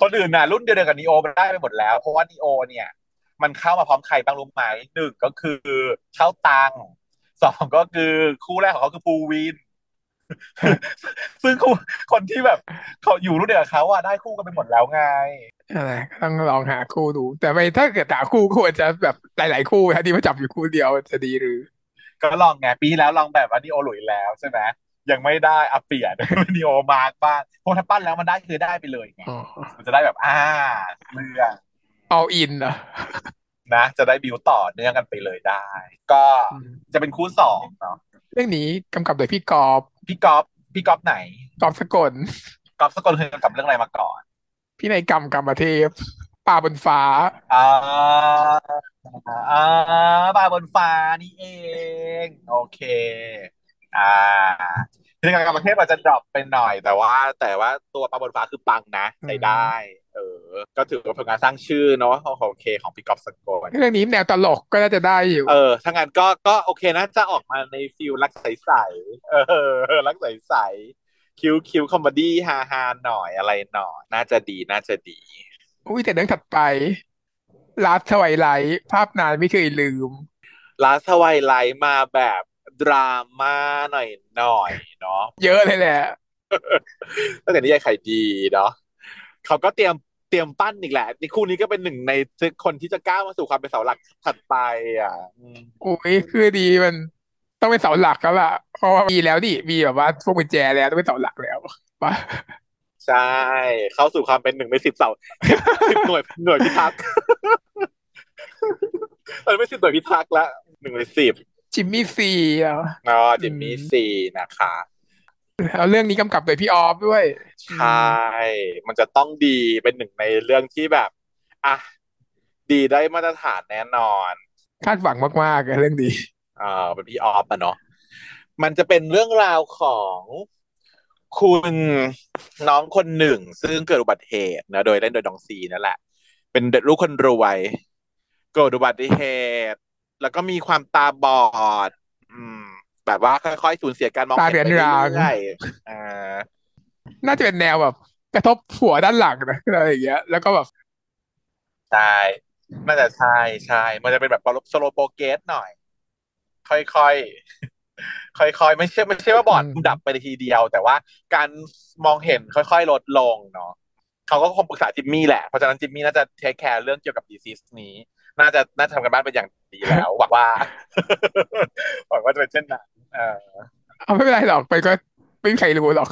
คนอื่นน่ะรุ่นเดียวกันกับนีโอมันได้ไปหมดแล้ว เพราะว่านีโอเนี่ย มันเข้ามาพร้อมใครบ้างรู้ไหมหนึ่งก็คือเข้าตังสองก็คือคู่แรกของเขาคือปูวิน ซึ่งคู่คนที่แบบเขาอยู่รุ่นเดียวกับเขาอะได้คู่กันไปหมดแล้วไงอะไรก็ต้องลองหาคู่ดู แต่ไม่ถ้าเกิดหาคู่ควรจะแบบหลาย ๆ คู่นะที่มาจับอยู่คู่เดียวจะดีหรือ ก็ลองไงปีที่แล้วลองแบบว่านีโอหลุยแล้วใช่ไหมยังไม่ได้อะเปลี่ยนนีโอมาร์กบ้างเพราะถ้าปั้นแล้วมันได้คือได้ไปเลยไงอ๋อมันจะได้แบบอ่าเรื่อง all in เหรอนะจะได้บิวต่อเนื่องกันไปเลยได้ ก็อืมจะเป็นคู่สองเนาะเรื่องนี้กำกับโดยพี่กอบพี่ก๊อฟพี่ก๊อฟไหนกอบสกลก๊อฟสกลเคยกำกับเรื่องอะไรมาก่อน พี่นายกรรมกรรมเทพป่าบนฟ้าอ่า อ่าบาบนฟ้านี่เอง โอเค อ่าเรื่องการประเทศมันจะ drop ไปหน่อย แต่ว่า แต่ว่าตัวปลาบนฟ้าคือปังนะใช้ได้ เออ ก็ถือว่าผลงานสร้างชื่อเนาะโอเค ของพี่ก๊อฟสกลเรื่องนี้แนวตลกก็น่าจะได้อยู่ เออถ้างั้นก็ก็โอเคนะจะออกมาใน feel รักใสๆเออรักใสๆ cute cute comedy ฮาฮาๆหน่อยอะไรหน่อย น่าจะดีน่าจะดีอุ้ยแต่เรื่องถัดไป Last Twilight ภาพนายไม่เคยลืมลาสวายไลท์มาแบบดราม่าหน่อยหน่อยๆเนาะเยอะเลยแหละตั้งแต่นิยายขายดีเนาะเขาก็เตรียมเตรียมปั้นอีกแหละนี่คู่นี้ก็เป็นหนึ่งในคนที่จะก้าวมาสู่ความเป็นเสาหลักถัดไปอะอืมอุ้ยคือดีมันต้องเป็นเสาหลักแล้วล่ะเพราะว่ามีแล้วดิมีแบบว่าพวกกุญแจแล้วต้องเป็นเสาหลักแล้วปะ ใช่ เข้าสู่ความเป็นหนึ่งในสิบเสาสิบหน่วยหน่วยพิทักษ์ตอนนี้เป็นสิบหน่วยพิทักษ์ละหนึ่งในสิบจิมมี่ซีอะเนาะจิมมี่ซีนะคะแล้วเรื่องนี้กำกับโดยพี่ออฟด้วย ใช่ มันจะต้องดีเป็นหนึ่งในเรื่องที่แบบ อะ ดีได้มาตรฐานแน่นอน คาดหวังมากๆเรื่องนี้อ่าเป็นพี่ออฟอะเนาะมันจะเป็นเรื่องราวของ คุณน้องคนหนึ่ง ซึ่งเกิดอุบัติเหตุนะโดยเล่นโดยน้องซีนั่นแหละ เป็นเด็กลูกคนรวยเกิดอุบัติเหตุ แล้วก็มีความตาบอด อืม แบบว่าค่อยๆสูญเสียการมองเห็นไปเรื่อยๆอ่าน่าจะเป็นแนวแบบ กระทบหัวด้านหลังนะอะไรอย่างเงี้ย แล้วก็แบบใช่น่าจะใช่ใช่มันจะเป็นแบบสโลโปเกสหน่อย ค่อยๆ ค่อยๆไม่ใช่ไม่ใช่ว่าบอดดับไปทีเดียว แต่ว่าการมองเห็นค่อยๆลดลงเนาะเขาก็คงปรึกษาจิมมี่แหละ เพราะฉะนั้นจิมมี่น่าจะเทคแคร์เรื่องเกี่ยวกับดีซิสนี้ น่าจะน่าจะทำกันบ้านเป็นอย่างดีแล้วหวังว่าหวังว่าจะเป็นเช่นนั้นเออเอาไม่เป็นไรหรอกไปก็ไม่มีใครรู้หรอก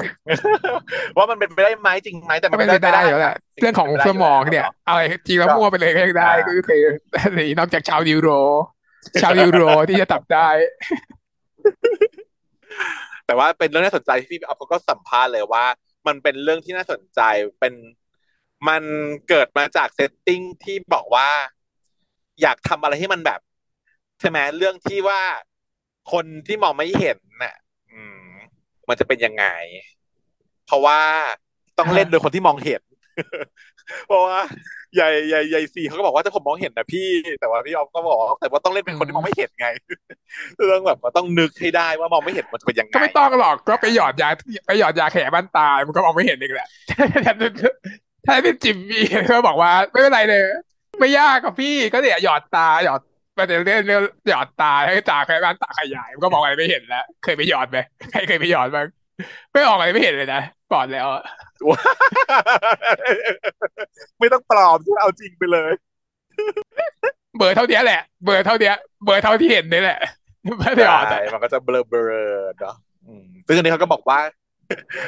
ว่ามันเป็นไปได้ไหมจริงไหมแต่มันไม่ได้อยู่แล้วแหละเรื่องของสมองเนี่ยอะไรจริงแล้วมั่วไปเลยก็ยังได้ก็คือนอกจากชาวยูโร ชาวยูโรที่จะตับได้ แต่ว่าเป็นเรื่องน่าสนใจที่พี่ออฟเขาก็สัมภาษณ์เลยว่า มันเป็นเรื่องที่น่าสนใจเป็นมันเกิดมาจาก setting ที่บอกว่า อยากทำอะไรให้มันแบบใช่ไหมเรื่องที่ว่าคนที่มองไม่เห็นน่ะ อืม มันจะเป็นยังไง เพราะว่าต้องเล่นโดยคนที่มองเห็น เพราะว่าใหญ่ใหญ่ใหญ่สี่เขาก็บอกว่าถ้าผมมองเห็นนะพี่ แต่ว่าพี่ออฟก็บอกแต่ว่าต้องเล่นเป็นคนที่มองไม่เห็นไงเรื่องแบบว่าต้องนึกให้ได้ว่ามองไม่เห็นมันจะเป็นยังไงก็ไม่ต้องหรอกก็ไปหยอดยาไปหยอดยาแขบ้านตายมันก็มองไม่เห็นเองแหละถ้าเป็นจิมมี่ก็บอกว่าไม่เป็นไรเลย ไม่ยากกับพี่ก็เนี่ยหยอดตาหยอดมันจะเล่นเรื่องหยอดตาให้ตาแค่บ้านตาขยายมันก็มองอะไรไม่เห็นแล้ว เคยไปหยอดไหมใครเคยไปหยอดบ้างไม่ออกอะไรไม่เห็นเลยนะก่อนแล้ว ไม่ต้องปลอมเอาจริงไปเลย เบอร์เท่านี้แหละ เบอร์เท่านี้เบอร์เท่าที่เห็นนี่แหละไม่ได้ออกมันก็จะเบลอเบลอเนาะซึ่งอันนี้เขาก็บอกว่า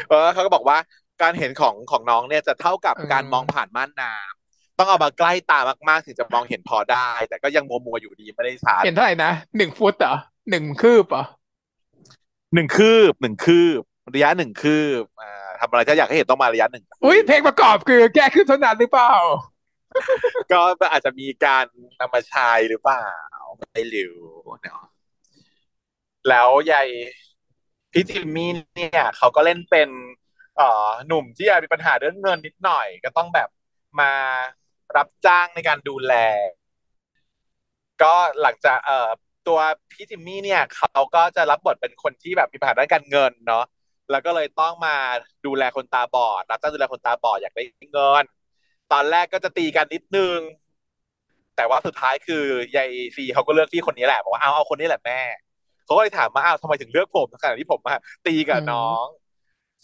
เออเขาก็บอกว่าการเห็นของของน้องเนี่ยจะเท่ากับการมองผ่านม่านน้ำต้องเอามาใกล้ตามากๆ ถึงจะมองเห็นพอได้ แต่ก็ยังมัวมัวอยู่ดีไม่ได้ชัดเห็นเท่าไหร่นะหนึ่งฟุตเหรอหนึ่งคืบเหรอหนึ่งคืบหนึ่งคืบ ระยะหนึ่งคืบอ่า ทำอะไรถ้าอยากให้เห็นต้องมาระยะหนึ่งอุ้ยเพลงประกอบคือแก้ขึ้นเท่านั้นหรือเปล่า ก็อาจจะมีการนำมาใช้หรือเปล่าไม่รู้เนาะแล้วยายพี่จิมมี่เนี่ยเขาก็เล่นเป็นเอ่อหนุ่มที่มีปัญหาเรื่องเงินนิดหน่อย ก็ต้องแบบมารับจ้างในการดูแล ก็หลังจากเอ่อตัวพี่จิมมี่เนี่ย เขาก็จะรับบทเป็นคนที่แบบมีปัญหาด้านการเงินเนาะ แล้วก็เลยต้องมาดูแลคนตาบอดรับจ้างดูแลคนตาบอดอยากได้เงินตอนแรกก็จะตีกันนิดนึง แต่ว่าสุดท้ายคือยายซีเขาก็เลือกที่คนนี้แหละบอกว่าเอาเอาคนนี้แหละแม่เขาก็เลยถามมาอ้าวทำไมถึงเลือกผมขณะที่ผมมาตีกับน้อง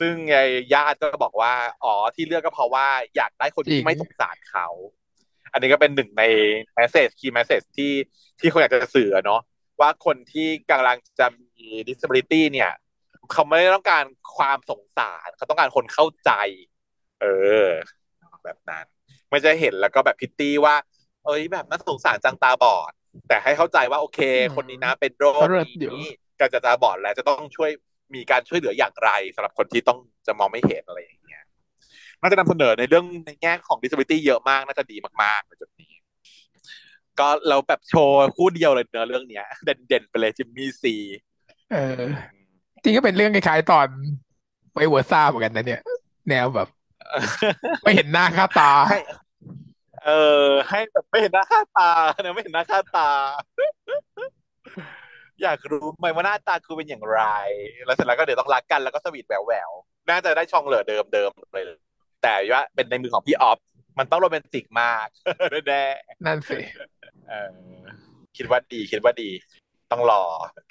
ซึ่งยายญาติก็บอกว่า อ๋อที่เลือกก็เพราะว่าอยากได้คนที่ไม่สงสารเขา อันนี้ก็เป็นหนึ่งใน message key message ที่ที่เขาอยากจะสื่อเนาะว่าคนที่กำลังจะมี disability เนี่ย เขาไม่ได้ต้องการความสงสารเขาต้องการคนเข้าใจ เออ แบบนั้น ไม่จะเห็นแล้วก็แบบ pity ว่า เอ้ยแบบน่าสงสารจังตาบอด แต่ให้เข้าใจว่าโอเค คนนี้นะเป็นโรคนี้การจะตาบอดแล้วจะต้องช่วยมีการช่วยเหลืออย่างไรสำหรับคนที่ต้องจะมองไม่เห็นอะไรอย่างเงี้ยน่าจะนำเสนอในเรื่องในแง่ของ disability เยอะมากน่าจะดีมากๆในจุดนี้ ก็เราแบบโชว์คู่เดียวเลยเนื้อเรื่องเนี้ย เด่นๆไปเลยจิมมี่ซีเออ จริงก็เป็นเรื่องคล้ายๆตอนไปเวอร์ซ่าเหมือนกันนะเนี่ย แนวแบบ ไม่เห็นหน้าค่าตา เออ ให้แบบไม่เห็นหน้าค่าตาเนี่ยไม่เห็นหน้าค่าตา อยากรู้ไหมว่าหน้าตาคือเป็นอย่างไร แล้วเสร็จแล้วก็เดี๋ยวต้องรักกันแล้วก็สวีทแหววแหววน่าจะได้ช่องเหลือเดิมเดิมเลยแต่ว่าเป็นในมือของพี่ออฟมันต้องโรแมนติกมากแน่นั่นสิคิดว่าดีคิดว่าดี ต้องรอ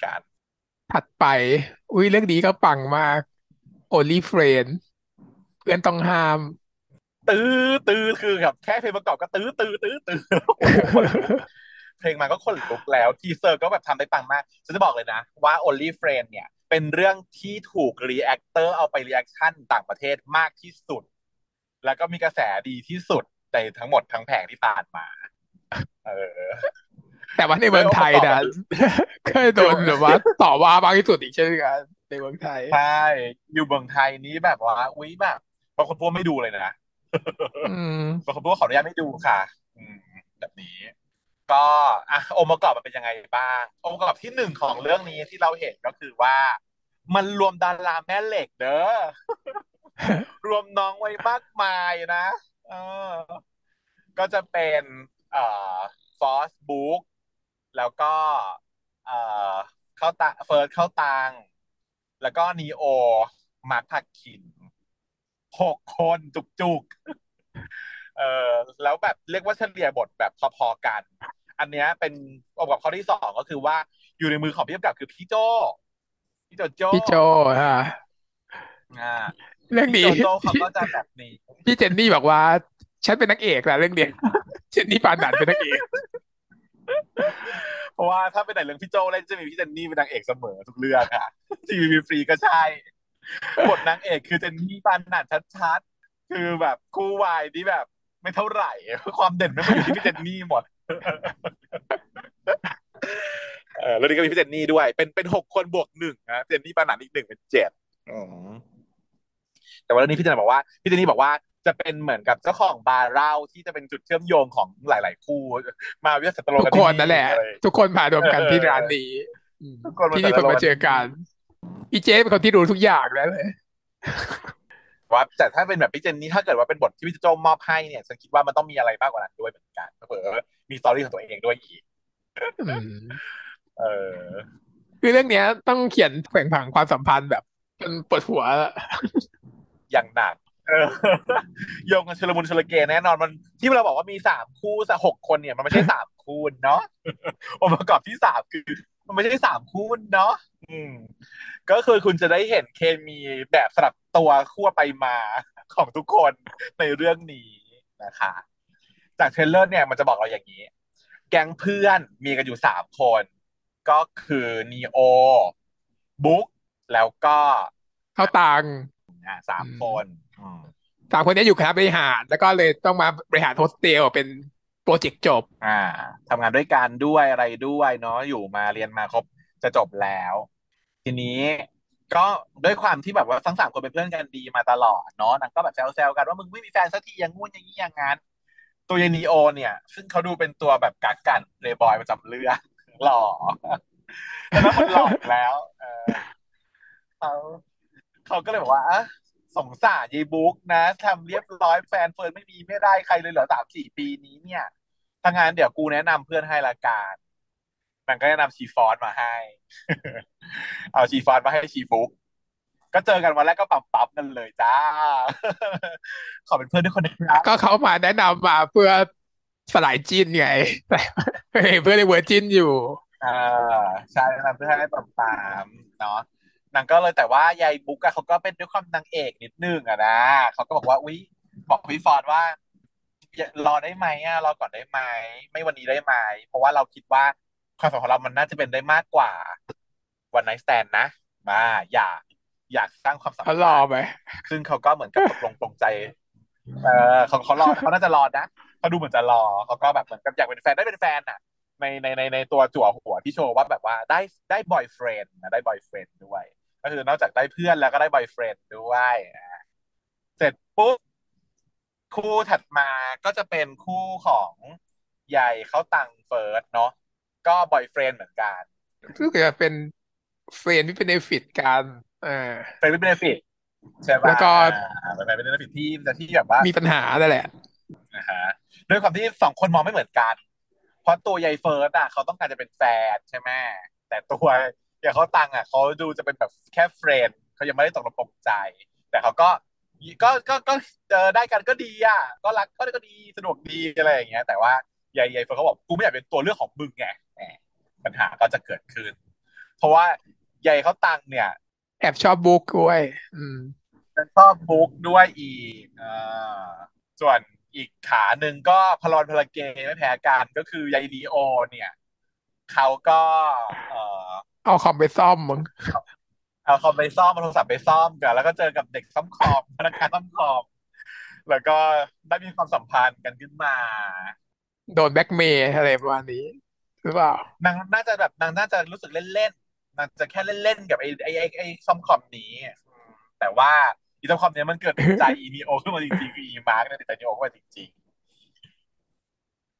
การ ถัดไป อุ้ยเรื่องนี้ก็ปังมาก Only Friend เพื่อนต้องห้าม ตื้อตื้อคือแบบแค่เพลงประกอบก็ตื้อตื้อตื้อตื้อเพลงมันก็ขนลุกแล้ว teaser ก็แบบทำได้ปังมากฉันจะบอกเลยนะ ว่า Only Friend เนี่ย เป็นเรื่องที่ถูก reactor เอาไป reaction ต่างประเทศมากที่สุด แล้วก็มีกระแสดีที่สุดในทั้งหมดทั้งแผงที่ผ่านมา เออ แต่ว่าในเมืองไทยนะเคยโดนแบบว่าต่อว่าบางที่สุดอีกเช่นกันในเมืองไทยใช่อยู่เมืองไทยนี้แบบว่าอุ้ยแบบบางคนพูดไม่ดูเลยนะบางคนพูดขออนุญาตไม่ดูค่ะ อืมแบบนี้ ก็อะองค์ประกอบมันเป็นยังไงบ้าง องค์ประกอบที่หนึ่งของเรื่องนี้ที่เราเห็นก็คือว่า มันรวมดาราแม่เหล็กเด้อรวมน้องไว้มากมายนะเออก็จะเป็น เอ่อฟอสบุ๊ก แล้วก็เอ่อเข้าตาเฟิร์สเข้าตังแล้วก็นีโอมาร์คผักขินหกคนจุกๆเออแล้วแบบเรียกว่าเฉลี่ยบทแบบพอๆกัน อันเนี้ยเป็นองค์ประกอบข้อที่สองก็คือว่าอยู่ในมือของพี่กำกับคือพี่โจพี่โจโจพี่โจอ่าอ่าเรื่องพี่นี้โจโจเขาก็จะแบบนี้ พี่เจนนี่บอกว่า ฉันเป็นนักเอกนะเรื่องเนี้ยเจนนี่ปานนันเป็นนักเอก เพราะว่าถ้าเป็นหนังเรื่องพี่โจเล่นจะมีพี่เจนนี่เป็นนางเอกเสมอทุกเรื่องค่ะทีวีฟรีก็ใช่บทนางเอกคือเจนนี่ปานนันชัดๆคือแบบคู่วายที่แบบ ไม่เท่าไหร่ความเด่นไม่มาอยู่ที่พี่เจนนี่หมดเออแล้วนี่ก็มีพี่เจนนี่ด้วย เป็นเป็นหกคนบวกหนึ่งนะเจนนี่ปานันอีกหนึ่งเป็นเจ็ดแต่ว่าเรื่องนี้พี่เจนบอกว่าพี่เจนนี่บอกว่า จะเป็นเหมือนกับเจ้าของบาร์เหล้าที่จะเป็นจุดเชื่อมโยงของหลาย ๆ คู่ มาวิทยาศาสตร์โลทุกคนนั่นแหละ ทุกคนมารวมกันที่ร้านนี้ทุกคนที่นี่คนมาเจอกันพี่เจเป็นคนที่รู้ทุกอย่างแล้วเลยว่าแต่ถ้าเป็นแบบพี่เจนนี่ถ้าเกิดว่าเป็นบทที่พี่โจมอบให้เนี่ย ฉันคิดว่ามันต้องมีอะไรมากกว่านั้นด้วยเหมือนกันเผื่อมีสตอรี่ของตัวเองด้วยอีกอืมเออ คือเรื่องเนี้ยต้องเขียนแผงผังความสัมพันธ์แบบจนปวดหัวอย่างหนักเออ โยงกันชลมุนชลเกแน่นอนมันที่เราบอกว่ามีสามคู่สหกคนเนี่ย มันไม่ใช่สามคู่เนาะองค์ประกอบที่สามคือ มันไม่ใช่สามคู่เนาะอืม ก็คือคุณจะได้เห็นเคมีแบบสลับตัวขั้วไปมาของทุกคนในเรื่องนี้นะคะ จาก trailer เนี่ยมันจะบอกเราอย่างนี้ แก๊งเพื่อนมีกันอยู่สามคน ก็คือนีโอบุ๊กแล้วก็ข้าวตังอ่าสามคนอืม สามคนนี้อยู่คณะบริหาร แล้วก็เลยต้องมาบริหารโฮสเทลเป็นโปรเจกต์จบ อ่าทำงานด้วยกันด้วยอะไรด้วยเนาะอยู่มาเรียนมาครบจะจบแล้ว ทีนี้ก็ด้วยความที่แบบว่าทั้งสามคนเป็นเพื่อนกันดีมาตลอดเนาะนางก็แบบแซวๆกันว่ามึงไม่มีแฟนสักทีอย่างงู้นอย่างนี้อย่างงั้น ตัวยานีโอ เนี่ย ซึ่งเขาดูเป็นตัวแบบกักกันเลยบอยประจำเรื่องหล่อแล้วมันหล่อแล้ว เออเขาเขาก็เลยบอกว่าอะ สงสารยายบุ๊กนะทำเรียบร้อยแฟนเฟิร์นไม่มีไม่ได้ใครเลยเหรอสามสี่ปีนี้เนี่ยถ้างั้นเดี๋ยวกูแนะนำเพื่อนให้ละกันมันก็แนะนำชีฟอนมาให้ เอาชีฟอนมาให้ชีบุ๊กก็เจอกันวันแรกก็ปั๊มปั๊มกันเลยจ้า ขอเป็นเพื่อนด้วยคนนะครับก็เขามาแนะนำมาเพื่อสลายจิ้นไงเพื่อนในเวอร์จินอยู่อ่าใช่นำเพื่อให้ปั๊มปั๊มเนาะ นางก็เลยแต่ว่ายายบุ๊กอะเขาก็เป็นด้วยความนางเอกนิดนึงอะนะเขาก็บอกว่าอุ๊ยบอกพี่ฟอร์ซว่ารอได้ไหมอะรอก่อนได้ไหมไม่วันนี้ได้ไหมเพราะว่าเราคิดว่าความสัมพันธ์ของเรามันน่าจะเป็นได้มากกว่า one night stand นะ มาอยากอยากสร้างความสัมพัเขารอไหมซึ่งเขาก็เหมือนกับตกลงปลงใจเออเขาเขารอเขาน่าจะรอนะเขาดูเหมือนจะรอเขาก็แบบเหมือนกับอยากเป็นแฟนได้เป็นแฟนน่ะ ในในในในตัวจั่วหัวที่โชว์ว่าแบบว่าได้ได้ boyfriend นะได้ boyfriend ด้วย ก็คือนอกจากได้เพื่อนแล้วก็ได้ boyfriend ด้วยอะเสร็จปุ๊บคู่ถัดมาก็จะเป็นคู่ของยายข้าวตังเฟิร์สเนาะก็ boyfriend เหมือนกันก็คือเป็น friend ที่เป็น benefit กันเออ friend เป็น benefit ใช่ปะแล้วก็อ่าเป็นเป็น benefit ที่จะที่แบบว่ามีปัญหานั่นแหละนะฮะด้วยความที่สองคนมองไม่เหมือนกัน เพราะตัวยายเฟิร์สอะเขาต้องการจะเป็นแฟนใช่ไหมแต่ตัว อย่างข้าวตังอะเขาดูจะเป็นแบบแค่ friend เขายังไม่ได้ตกลงปลงใจ แต่เขาก็ก็ก็ก็เจอได้กันก็ดีอะก็รักก็ก็ดีสะดวกดีอะไรอย่างเงี้ย แต่ว่ายายยายเฟิร์สเขาบอกกูไม่อยากเป็นตัวเลือกของมึงไงแหมปัญหาก็จะเกิดขึ้น เพราะว่ายายข้าวตังเนี่ยแอบชอบบุ๊กด้วย อืมฉันชอบบุ๊กด้วยอีกอ่าส่วนอีกขาหนึ่งก็พลอนพลเกไม่แพ้กันก็คือยายนีโอ เนี่ย เขาก็ เอ่อ เอาคอมไปซ่อมมึงเอาคอมไปซ่อมเอาโทรศัพท์ไปซ่อมกันแล้วก็เจอกับเด็กซ่อมคอมพนักงานซ่อมคอมแล้วก็ได้มีความสัมพันธ์กันขึ้นมา โดนแบล็กเมย์อะไรประมาณนี้หรือเปล่านางน่าจะแบบนางน่าจะรู้สึกเล่นๆนางจะแค่เล่นๆกับไอ้ไอ้ไอ้ไอ้ซ่อมคอมนี้อืมแต่ว่าอีซ่อมคอมเนี้ยมันเกิดติดใจอีนีโอขึ้นมาจริงๆคืออีมาร์กเนี่ยติดใจนีโอขึ้นมาจริง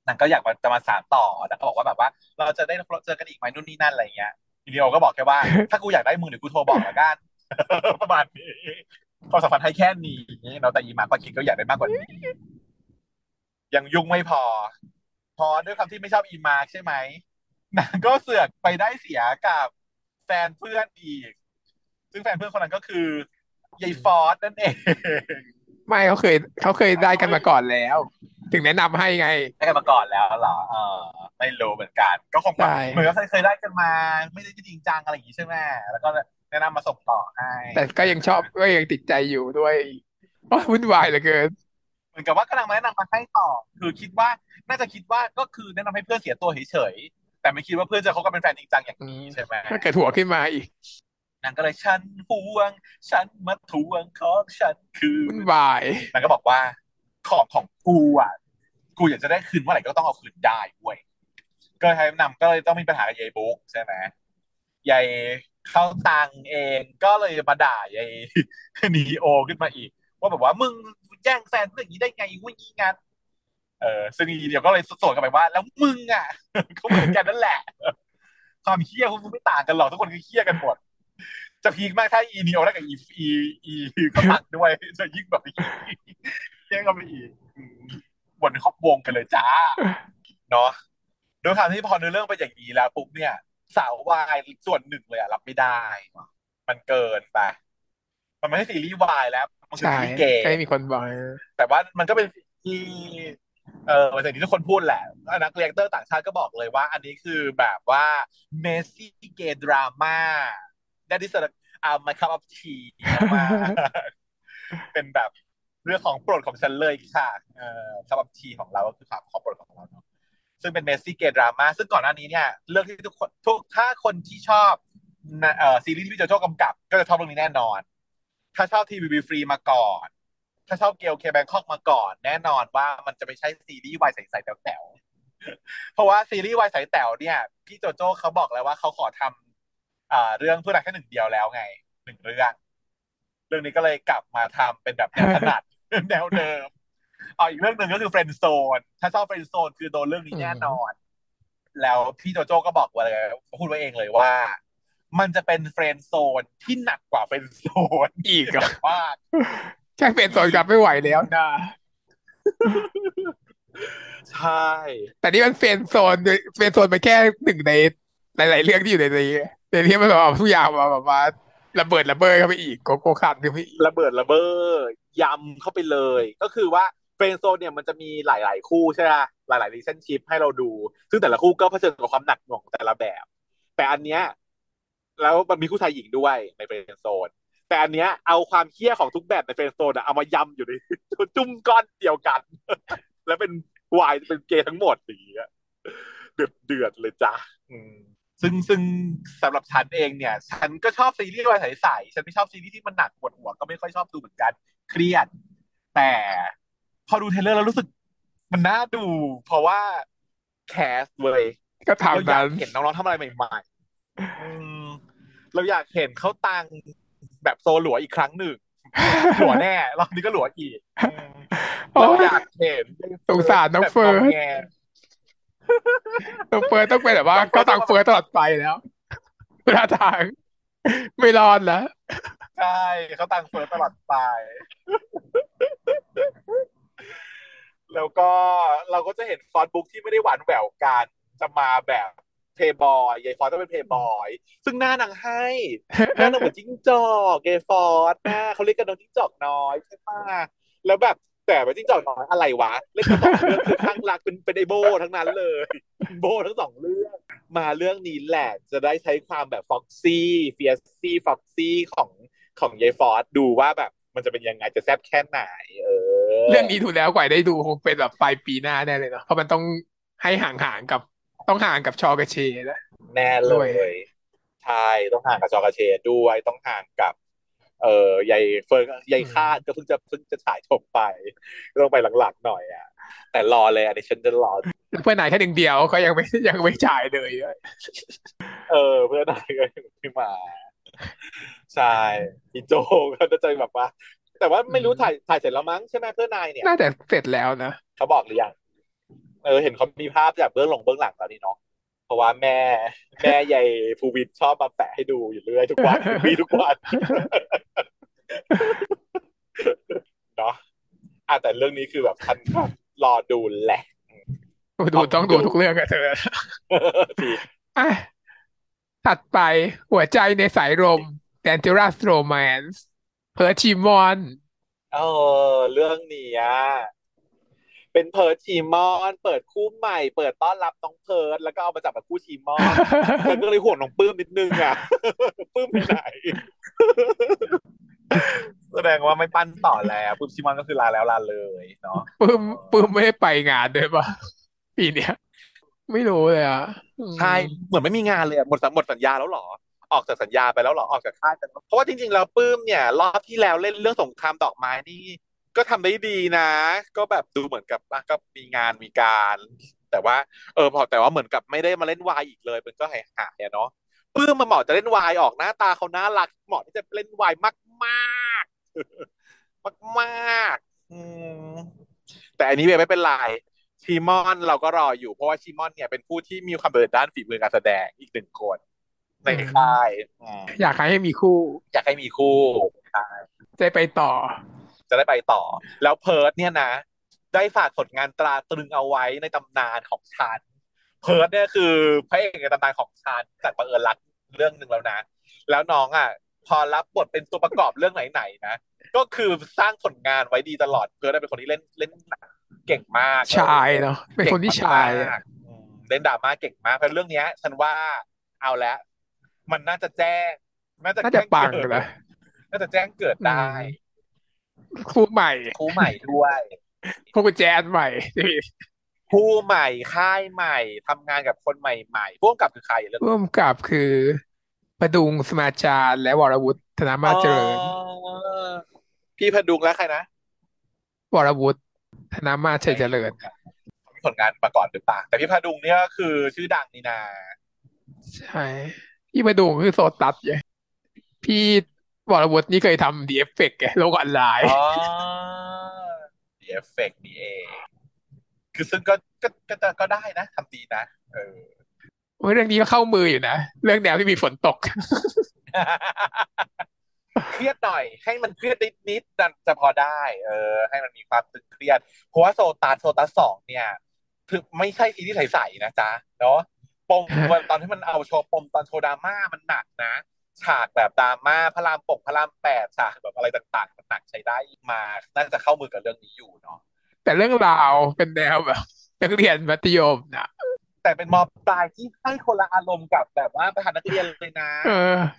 นางก็อยากจะมาสานต่อนางก็บอกว่าแบบว่า เราจะได้เจอกันอีกไหมนู่นนี่นั่นอะไรเงี้ย อีเดียวก็บอกแค่ว่า ถ้ากูอยากได้มึงเดี๋ยวกูโทรบอกละกันประมาณนี้ความสัมพันธ์ให้แค่นี้เนาะแต่อีมาก็คิดก็อยากได้มากกว่านี้ยังยุ่งไม่พอ พอด้วยความที่ไม่ชอบอีมาใช่ไหมนางก็เสือกไปได้เสียกับแฟนเพื่อนอีก ซึ่งแฟนเพื่อนคนนั้นก็คือยายฟอสนั่นเอง ไม่เขาเคยเขาเคยได้กันมาก่อนแล้ว ถึงแนะนำให้ไง ได้กันมาก่อนแล้วเหรอเออ ไม่รู้เหมือนกัน ก็คงแบบเหมือนก็เคยได้กันมา ไม่ได้จริงจังอะไรอย่างนี้ใช่ไหมแล้วก็แนะนำมาส่งต่อให้แต่ก็ยังชอบก็ยังติดใจอยู่ด้วยวุ่นวายเหลือเกินเหมือนกับว่ากำลังมาแนะนำมาให้ต่อ คือคิดว่าน่าจะคิดว่าก็คือแนะนำให้เพื่อนเสียตัวเฉยๆแต่ไม่คิดว่าเพื่อนจะเขาก็เป็นแฟนจริงจังอย่างนี้ใช่ไหมถ้าเกิดหัวขึ้นมาอีกนางก็เลยฉันห่วง ฉันมาทวงของฉันคือวุ่นวายนางก็บอกว่าของของกูอะกูอยากจะได้คืนเมื่อไหร่ก็ต้องเอาคืนได้เว้ย ก็ให้นำก็เลยต้องมีปัญหากับยายบุ๊กใช่ไหมยายเข้าตังเองก็เลยมาด่ายายนีโอขึ้นมาอีก ว่าแบบว่ามึงแย่งแฟนเพื่องนี้ได้ไงวะงี้งานเออซึ่งอีเดียวก็เลยสวนกลับไปว่า แล้วมึงอะเขาเหมือนกันนั่นแหละ ความเคี้ยคุณไม่ต่างกันหรอกทุกคนก็เคี้ยกันหมดจะพีคมากถ้าอีนีโอได้กับอีอีอีก็ตัดด้วยจะยิ่งแบบแย่งกันไปอีกบนครอบวงกันเลยจ้าเนาะ โดยความที่พอเนื้อเรื่องไปอย่างนี้แล้วปุ๊บเนี่ย สาววายส่วนหนึ่งเลยอะรับไม่ได้ มันเกินไป มันไม่ใช่ซีรีส์วายแล้ว มันคือซีรีส์เกย์ใช่มีคนบอกแต่ว่ามันก็เป็นที่เออสิ่งที่ทุกคนพูดแหละ นัก reactor ต่างชาติก็บอกเลยว่า อันนี้คือแบบว่า messy gay drama that is a um, my cup of tea มา เป็นแบบเรื่องของโปรดของฉันเลยค่ะ เอ่อ cup of tea ของเราก็คือของโปรดของเราเนาะ ซึ่งเป็น messy gay drama ซึ่งก่อนหน้านี้เนี่ยเรื่องที่ทุกคนทุกถ้าคนที่ชอบเอ่อซีรีส์ที่พี่โจโจ้กำกับ ก็จะชอบเรื่องนี้แน่นอน ถ้าชอบ3 Will Be Free มาก่อน ถ้าชอบ Gay OK Bangkok มาก่อน แน่นอนว่ามันจะไม่ใช่ซีรีส์วายใสๆแต๋วเพราะว่าซีรีส์วายใสแต๋วเนี่ย พี่โจโจ้เขาบอกแล้วว่าเขาขอทำเรื่องเพื่อนรักแค่หนึ่งเดียวแล้วไงหนึ่งเรื่อง เรื่องนี้ก็เลยกลับมาทำเป็นแบบแนวถนัดแนวเดิม อ๋ออีกเรื่องหนึ่งก็คือ Friend Zone ถ้าชอบ Friend Zone คือโดนเรื่องนี้แน่นอน แล้วพี่โจโจ้ก็บอกว่าเลยพูดไว้เองเลยว่า มันจะเป็น Friend Zone ที่หนักกว่า Friend Zone อีกมากแค่ Friend Zone กลับไม่ไหวแล้วนะใช่ แต่นี่มัน Friend Zone Friend Zone ไปแค่หนึ่งในหลาย ๆ เรื่องที่อยู่ในนี้ในที่มันแบบทุกอย่างมาแบบว่าระเบิดระเบ้อเข้าไปอีกโกโก้คันเข้าไปอีกระเบิดระเบ้อยำเข้าไปเลย ก็คือว่า Friend Zone เนี่ยมันจะมีหลาย ๆ คู่ใช่ไหมหลายๆ relationship ให้เราดู ซึ่งแต่ละคู่ก็เผชิญกับความหนักหน่วงแต่ละแบบ แต่อันเนี้ยแล้วมันมีคู่ชายหญิงด้วยใน Friend Zone แต่อันเนี้ยเอาความเหี้ยของทุกแบบใน Friend Zone เอามายำอยู่ในจุ่มก้อนเดียวกัน แล้วเป็นวายเป็นเกย์ทั้งหมดอย่างเงี้ยเดือดเดือดเลยจ้าซึ่งซึ่งสำหรับฉันเองเนี่ย ฉันก็ชอบซีรีส์วายใสๆฉันไม่ชอบซีรีส์ที่มันหนักปวดหัวก็ไม่ค่อยชอบดูเหมือนกัน เครียด แต่ พอดูเทเลอร์แล้วรู้สึก มันน่าดู เพราะว่าแคสเว้ยก็ทำนั้นเห็นน้องๆทำอะไรใหม่ๆเราอยากเห็นเขาตังแบบโซหลัวอีกครั้งหนึ่งหลัวแน่รอบนี้ก็หลัวอีกเราอยากเห็นสงสารน้องเฟิร์นต้องเฟิร์ต้องเป็นแบบว่า ก็ตังเฟิร์ตลอดไปแล้วท่าทางไม่รอดแล้ว ใช่เขาตังเฟิร์ตลอดไป แล้วก็เราก็จะเห็นฟอนบุ๊กที่ไม่ได้หวานแหววกันจะมาแบบเพย์บอยยายฟอนต้องเป็นเพย์บอย ซึ่งหน้านางให้หน้านางเหมือนจิ้งจอกเกฟอร์ดหน้าเขาเรียกกันน้องจิ้งจอกน้อยใช่ไหมแล้วแบบแต่ไปจิ้งจอกน้อยอะไรวะ เล่นสองเรื่องคือข้างรักเป็นเป็นไอโบทั้งนั้นเลย โบทั้งสองเรื่อง มาเรื่องนี้แหละ จะได้ใช้ความแบบฟ็อกซี่เฟียซี่ฟ็อกซี่ของของยายฟอร์ดดูว่าแบบมันจะเป็นยังไงจะแซ่บแค่ไหน เออ เรื่องนี้ถูกแล้วกว่าได้ดูคงเป็นแบบปลายปีหน้าแน่เลยเนาะเพราะมันต้องให้ห่างๆกับต้องห่างกับชอกระเชนะแน่เลยใช่ต้องห่างกับชอกระเชด้วยต้องห่างกับ เออใหญ่เฟิร์นใหญ่คาดก็เพิ่งจะเพิ่งจะฉายจบไปต้องไปหลังๆหน่อยอะ แต่รอเลยอันนี้ฉันจะรอเพื่อนนายแค่หนึ่งเดียวเขายังไม่ยังไม่ฉายเลยเออ เพื่อนนายก็ไม่มาใช่พี่โจก็จะใจแบบว่า แต่ว่าไม่รู้ถ่ายถ่ายเสร็จแล้วมั้งใช่ไหมเพื่อนนายเนี่ยน่าจะเสร็จแล้วนะเขาบอกหรือยังเออเห็นเขามีภาพจากเบื้องหลังเบื้องหลังตอนนี้เนาะเพราะว่าแม่ แม่ใหญ่ภูวิทชอบมาแปะให้ดูอยู่เรื่อยทุกวันมีทุกวันเนาะอะแต่เรื่องนี้คือแบบทันรอดูแหละดูต้องดูทุกเรื่องอะเธออะถัดไปหัวใจในสายลม Dangerous Romance เพิร์ธชิม่อน เออ เรื่องนี้เป็นเพิร์ธชิม่อน เปิดคู่ใหม่ เปิดต้อนรับน้องเพิร์ธแล้วก็เอามาจับกับคู่ชิม่อนเพิร์ธก็เลยห่วงน้องปลื้มนิดนึงอะปื้มไปไหนแสดงว่าไม่ปั้นต่อแล้วปื้มชีมอนก็คือลาแล้วลาเลยเนาะปื้มปื้มไม่ได้ไปงานด้วยปะปีเนี้ยไม่รู้เลยอะใช่เหมือนไม่มีงานเลยหมดหมดสัญญาแล้วหรอ ออกจากสัญญาไปแล้วหรอออกจากค่ายเพราะว่าจริงๆแล้วปื้มเนี่ย รอบที่แล้วเล่นเรื่องสงครามดอกไม้นี่ ก็ทำได้ดีนะ ก็แบบดูเหมือนกับก็มีงานมีการ แต่ว่า เออพอแต่ว่าเหมือนกับไม่ได้มาเล่นวายอีกเลยมันก็หายหายเนาะเพื่อมาเหมาะจะเล่นวายออกหน้าตาเขาน่ารักเหมาะที่จะเล่นวายมากมากมากมากแต่อันนี้ไม่เป็นไรชีมอนเราก็รออยู่เพราะว่าชีมอนเนี่ยเป็นผู้ที่มีความเด่นด้านฝีมือการแสดงอีกหนึ่งคน ในค่ายอยากให้มีคู่ อยากให้มีคู่จะไปต่อ จะได้ไปต่อ แล้วเพิร์ธเนี่ยนะ ได้ฝากผลงานตราตรึงเอาไว้ในตำนานของฉัน เพิร์ธเนี่ยคือพระเอกในตำนานของฉันจากบังเอิญรักเรื่องหนึ่งแล้วนะ แล้วน้องอะ พอรับบทเป็นตัวประกอบเรื่องไหนๆนะก็คือสร้างผลงานไว้ดีตลอดเพิร์ธเป็นคนที่เล่นเล่นเก่งมากชายเนาะเป็นคนที่ชายเล่นดราม่าเก่งมากเพราะเรื่องเนี้ยฉันว่าเอาแล้ว มันน่าจะแจ้งน่าจะแจ้งปังเลยน่าจะแจ้งเกิดได้คู่ใหม่ คู่ใหม่ด้วยคู่แจ๊สใหม่คู่ใหม่ค่ายใหม่ทำงานกับคนใหม่ๆพ่วงกับคือใครเรื่องพ่วงกับคือประดุงสมาจารและวรวุฒิธนามาเจริญพี่พดุงและใครนะวรวุฒิธนามาเฉยเจริญมีผลงานมาก่อนหรือเปล่าแต่พี่พดุงเนี่ยก็คือชื่อดังนี่นาใช่ พี่พดุงคือโซตัสไงพี่วรวุฒินี่เคยทำ The Effect ไงโลกออนไลน์อ๋อ The Effect นี่เอง คือซึ่งก็ก็ก็ก็ได้นะทำดีนะ เออเรื่องนี้ก็เข้ามืออยู่นะ เรื่องแนวที่มีฝนตก เครียดหน่อย ให้มันเครียดนิดนิดจะพอได้ เออ ให้มันมีความตึงเครียด เพราะว่า SOTUS SOTUS สองเนี่ย คือไม่ใช่ทีที่ใสๆนะจ๊ะเนาะ ปมตอนที่มันเอาโชว์ปมตอนโชว์ดราม่ามันหนักนะ ฉากแบบดราม่าพระรามปกพระรามแปดฉากแบบอะไรต่างๆต่างๆใช้ได้มาน่าจะเข้ามือกับเรื่องนี้อยู่เนาะแต่เรื่องราวเป็นแนวแบบนักเรียนมัธยมนะแต่เป็นมอปลายที่ให้คนละอารมณ์กับแบบว่าประธานนักเรียนเลยนะ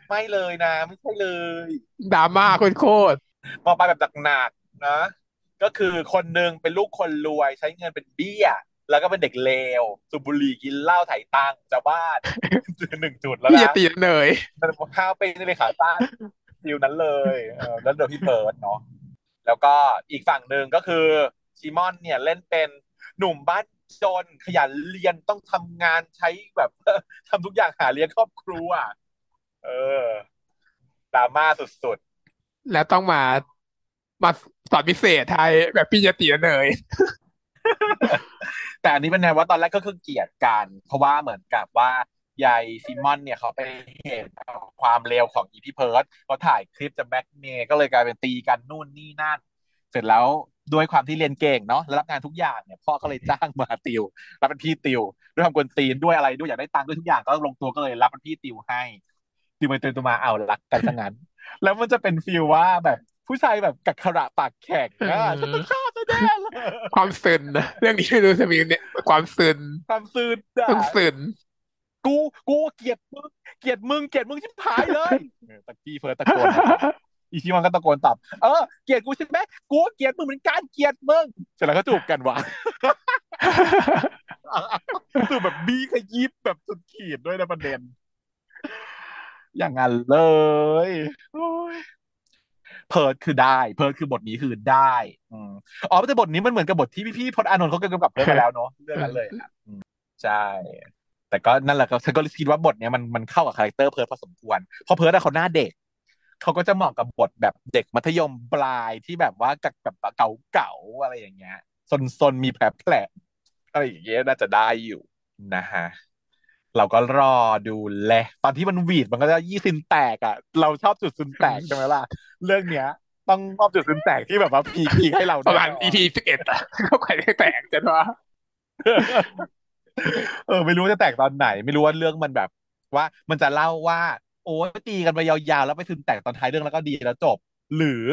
ไม่เลยนะ ไม่ใช่เลยดราม่าโคตรมอปลายแบบหนักๆนะก็คือคนหนึ่งเป็นลูกคนรวยใช้เงินเป็นเบี้ย แล้วก็เป็นเด็กเลวสูบบุหรี่กินเหล้าไถ่ตังจะบ้านหนึ่งจุดแล้วนะพี่ตีเลยมันข้าวเป็นเลยขาตั้งฟิวนั้นเลยแล้วเดี๋ยวพี่เพิร์ดเนาะแล้วก็อีกฝั่งหนึ่งก็คือชิมอนเนี่ยเล่นเป็นหนุ่มบ้านจนขยันเรียนต้องทำงานใช้แบบทำทุกอย่างหาเลี้ยงครอบครัว เออดราม่าสุดๆ แล้วต้องมามาสอนพิเศษไทยแบบพี่จะตีเลย แต่อันนี้เป็นไงว่าตอนแรกก็คือเกลียดกัน เพราะว่าเหมือนกับว่ายายชิม่อนเนี่ยเขาไปเห็นความเลวของอีพี่เพิร์ธเขาถ่ายคลิปจะแบ็กเมย์ก็เลยกลายเป็นตีกันนู่นนี่นั่น เสร็จแล้วด้วยความที่เรียนเก่งเนาะแล้วรับงานทุกอย่างเนี่ยพ่อก็เลยจ้างมาติวรับเป็นพี่ติว ด้วยความกวนตีนด้วยอะไรด้วยอยากได้ตังค์ด้วยทุกอย่างก็ลงตัวก็เลยรับเป็นพี่ติวให้ติวไปติวตัวมาเอารักกันซะงั้น แล้วมันจะเป็น feel ว่าแบบผู้ชายแบบกักขฬะปากแข็งอะฉันต้องชอ บแน่เลยความซึนนะเรื่องนี้ไม่รู้จะมีเนี่ยความซึนความซึนต้องซึนกูกูเกลียดมึงเกลียดมึงเกลียดมึงชิบหายเลยตะกี้เฟิร์สตะโกนอีทีมันก็ตะโกนตอบเออเกลียดกูใช่ไหมกูเกลียดมึงเหมือนกันเกลียดมึงเสร็จแล้วก็จูบกันวะคือแบบบดขยี้แบบสุดขีดด้วยนะประเด็นอย่างนั้นเลย เพิร์ธคือได้ เพิร์ธคือบทนี้คือได้อ๋อแต่บทนี้มันเหมือนกับบทที่พี่ๆพจน์อานนท์เขากำกับเรื่องมาแล้วเนาะเรื่องนั้นเลยใช่ แต่ก็นั่นแหละก็ฉันก็คิดว่าบทเนี้ยมันมันเข้ากับคาแรคเตอร์เพิร์ธพอสมควรเพราะเพิร์ธเขาหน้าเด็กเขาก็จะเหมาะกับบทแบบเด็กมัธยมปลายที่แบบว่ากับแบบเก่าๆอะไรอย่างเงี้ยซนๆมีแผลแผลอะไรอย่างเงี้ยน่าจะได้อยู่นะฮะ เราก็รอดูแลตอนที่มันหวีดมันก็จะยี่ซินแตกอะ เราชอบจุดซินแตกใช่ไหมล่ะ เรื่องเนี้ย ต้องชอบจุดซินแตกที่แบบว่าพีพีให้เราประมาณ EP สิบเอ็ดอะก็ใครได้แตกจะว่าเออ ไม่รู้จะแตกตอนไหน ไม่รู้ว่าเรื่องมันแบบ ว่า มันจะเล่าว่า โอ้ตีกันไปยาวๆแล้วไปซึนแตกตอนท้ายเรื่องแล้วก็ดีแล้วจบ หรือ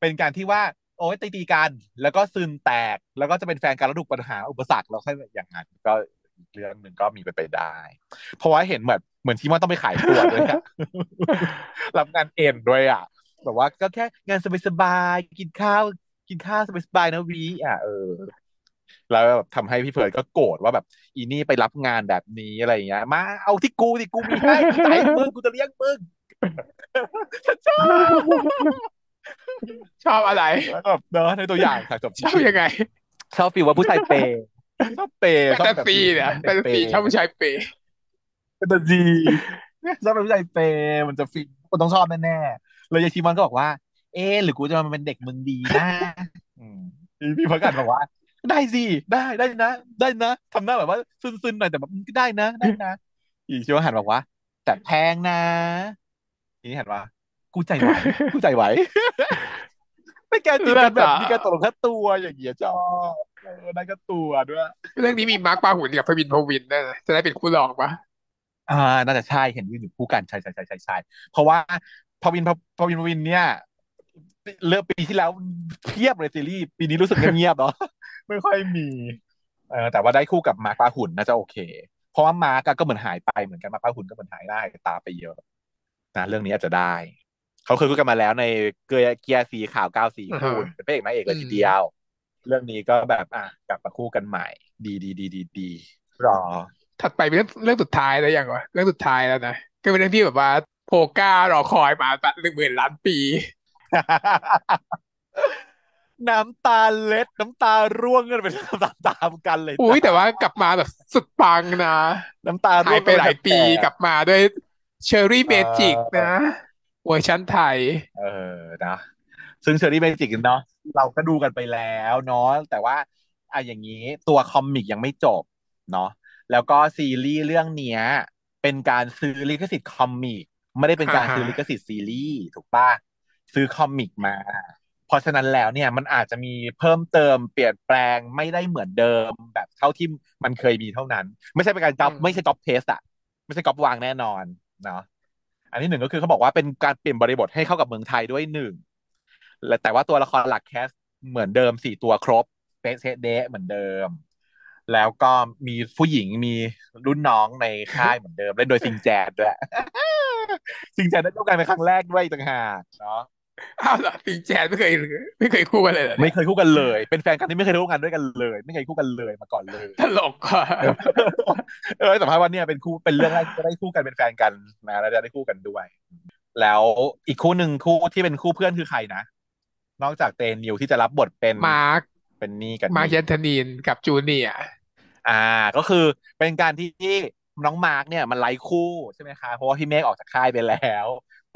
เป็นการที่ว่า โอ้ยตีตีกัน แล้วก็ซึนแตก แล้วก็จะเป็นแฟนกันแล้วถูกปัญหาอุปสรรคแล้วค่อยอย่างนั้นก็ เรื่องหนึ่งก็มีไปไปได้ เพราะว่าเห็นเหมือนเหมือนที่ว่าต้องไปขายตัวด้วยอะรับงานเอ็นด้วยอะแบบว่าก็แค่งานสบายๆกินข้าว กินข้าวสบายๆนะวีอะเออแล้วแบบทำให้พี่เฟิร์นก็โกรธว่าแบบ อีนี่ไปรับงานแบบนี้อะไรอย่างเงี้ย มาเอาที่กูที่กูมีให้ใจมึงกูจะเลี้ยงมึงฉันชอบชอบอะไรแล้วแบบเนอะในตัวอย่างค่ะจบชอบยังไง ชอบฟีลว่าผู้ชายเปย์ ชอบเปย์ชอบแบบฟีเนี่ยเป็นฟีชอบผู้ชายเปย์เป็นดีชอบผู้ชายเปย์มันจะฟีคนต้องชอบแน่ๆเลยยายชีมันก็บอกว่า เออหรือกูจะมาเป็นเด็กมึงดีนะพี่พักกันบอกว่า ได้สิได้ได้นะ ได้นะทำหน้าแบบว่าซึนๆหน่อยแต่แบบได้นะ ได้นะ อีชิวหันบอกว่า แต่แพงนะทีนี้หันว่า กูใจไหว กูใจไหว ไม่แกจีกันแบบมีการตกลงแค่ตัวอย่างเงี้ยจอเออได้ก็ตัวด้วยเรื่องนี้มีมาร์คปาหุ่นกับพวินพวินนะจะได้เป็นคู่รองปะอ่าน่าจะใช่เห็นยืนอยู่คู่กันใช่ใช่ใช่ใช่ใช่เพราะว่าพวินพวินพวินเนี่ยเลือกปีที่แล้วเทียบเลยซีรีส์ปีนี้รู้สึกเงียบเนาะไม่ค่อยมีเออแต่ว่าได้คู่กับมาร์คปาหุ่นน่าจะโอเค เพราะว่ามาร์กก็เหมือนหายไปเหมือนกันมาร์คปาหุ่นก็เหมือนหายได้ตาไปเยอะนะเรื่องนี้อาจจะได้เขาเคยคู่กันมาแล้วในเกียร์เกียร์สีขาวก้าวสีคู่เป็นพระเอกนางเอกเลยทีเดียว เรื่องนี้ก็แบบอะกลับมาคู่กันใหม่ ดีดีดีดีดีรอ ถัดไปเป็นเรื่องเรื่องสุดท้ายแล้วอย่างวะเรื่องสุดท้ายแล้วนะก็เป็นเรื่องที่แบบว่าโพก้ารอคอยมาหนึ่งหมื่นล้านปี น้ำตาเล็ดน้ำตาร่วงกันไปตามตามกันเลยอุ้ยแต่ว่ากลับมาแบบสุดปังนะ น้ำตาหายไปหลายปีกลับมาด้วย Cherry Magic นะเวอร์ชันไทย เออนะ ซึ่ง Cherry Magic เนาะเราก็ดูกันไปแล้วเนาะแต่ว่าอะอย่างนี้ตัว comic ยังไม่จบเนาะแล้วก็ซีรีส์เรื่องเนี้ย เป็นการซื้อลิขสิทธิ์ comic ไม่ได้เป็นการซื้อลิขสิทธิ์ซีรีส์ถูกปะซื้อ comic มา เพราะฉะนั้นแล้วเนี่ยมันอาจจะมีเพิ่มเติมเปลี่ยนแปลงไม่ได้เหมือนเดิม แบบเท่าที่มันเคยมีเท่านั้น ไม่ใช่เป็นการก๊อปไม่ใช่ copy paste อะไม่ใช่ก๊อปวางแน่นอนเนาะอันที่หนึ่งก็คือเขาบอกว่าเป็นการเปลี่ยนบริบทให้เข้ากับเมืองไทยด้วยหนึ่ง และแต่ว่าตัวละครหลัก cast เหมือนเดิมสี่ตัวครบเป๊ะเซเดเหมือนเดิม แล้วก็มีผู้หญิงมีรุ่นน้องในค่ายเหมือนเดิมเล่นโดยซิงแจดด้วยซิงแจดได้ร่วมกันเป็นครั้งแรกด้วยต่างหากเนาะอ้าวเหรอติงแจนไม่เคยไม่เคยคู่กันเลยไม่เคยคู่กันเลย เป็นแฟนกันที่ไม่เคยร่วมงานด้วยกันเลย ไม่เคยคู่กันเลยมาก่อนเลยตลกค่ะเออสัมภาษณ์วันนี้เป็นคู่เป็นเรื่องแรกที่ได้คู่กันเป็นแฟนกันนะแล้วจะได้คู่กันด้วย แล้วอีกคู่หนึ่งคู่ที่เป็นคู่เพื่อนคือใครนะ นอกจากเตนิวที่จะรับบทเป็นมาร์คเป็นนี่กันมาร์คยันธนีนกับจูเนียอ่า ก็คือเป็นการที่น้องมาร์กเนี่ยมันไล่คู่ใช่ไหมคะเพราะว่าพี่เมฆออกจากค่ายไปแล้ว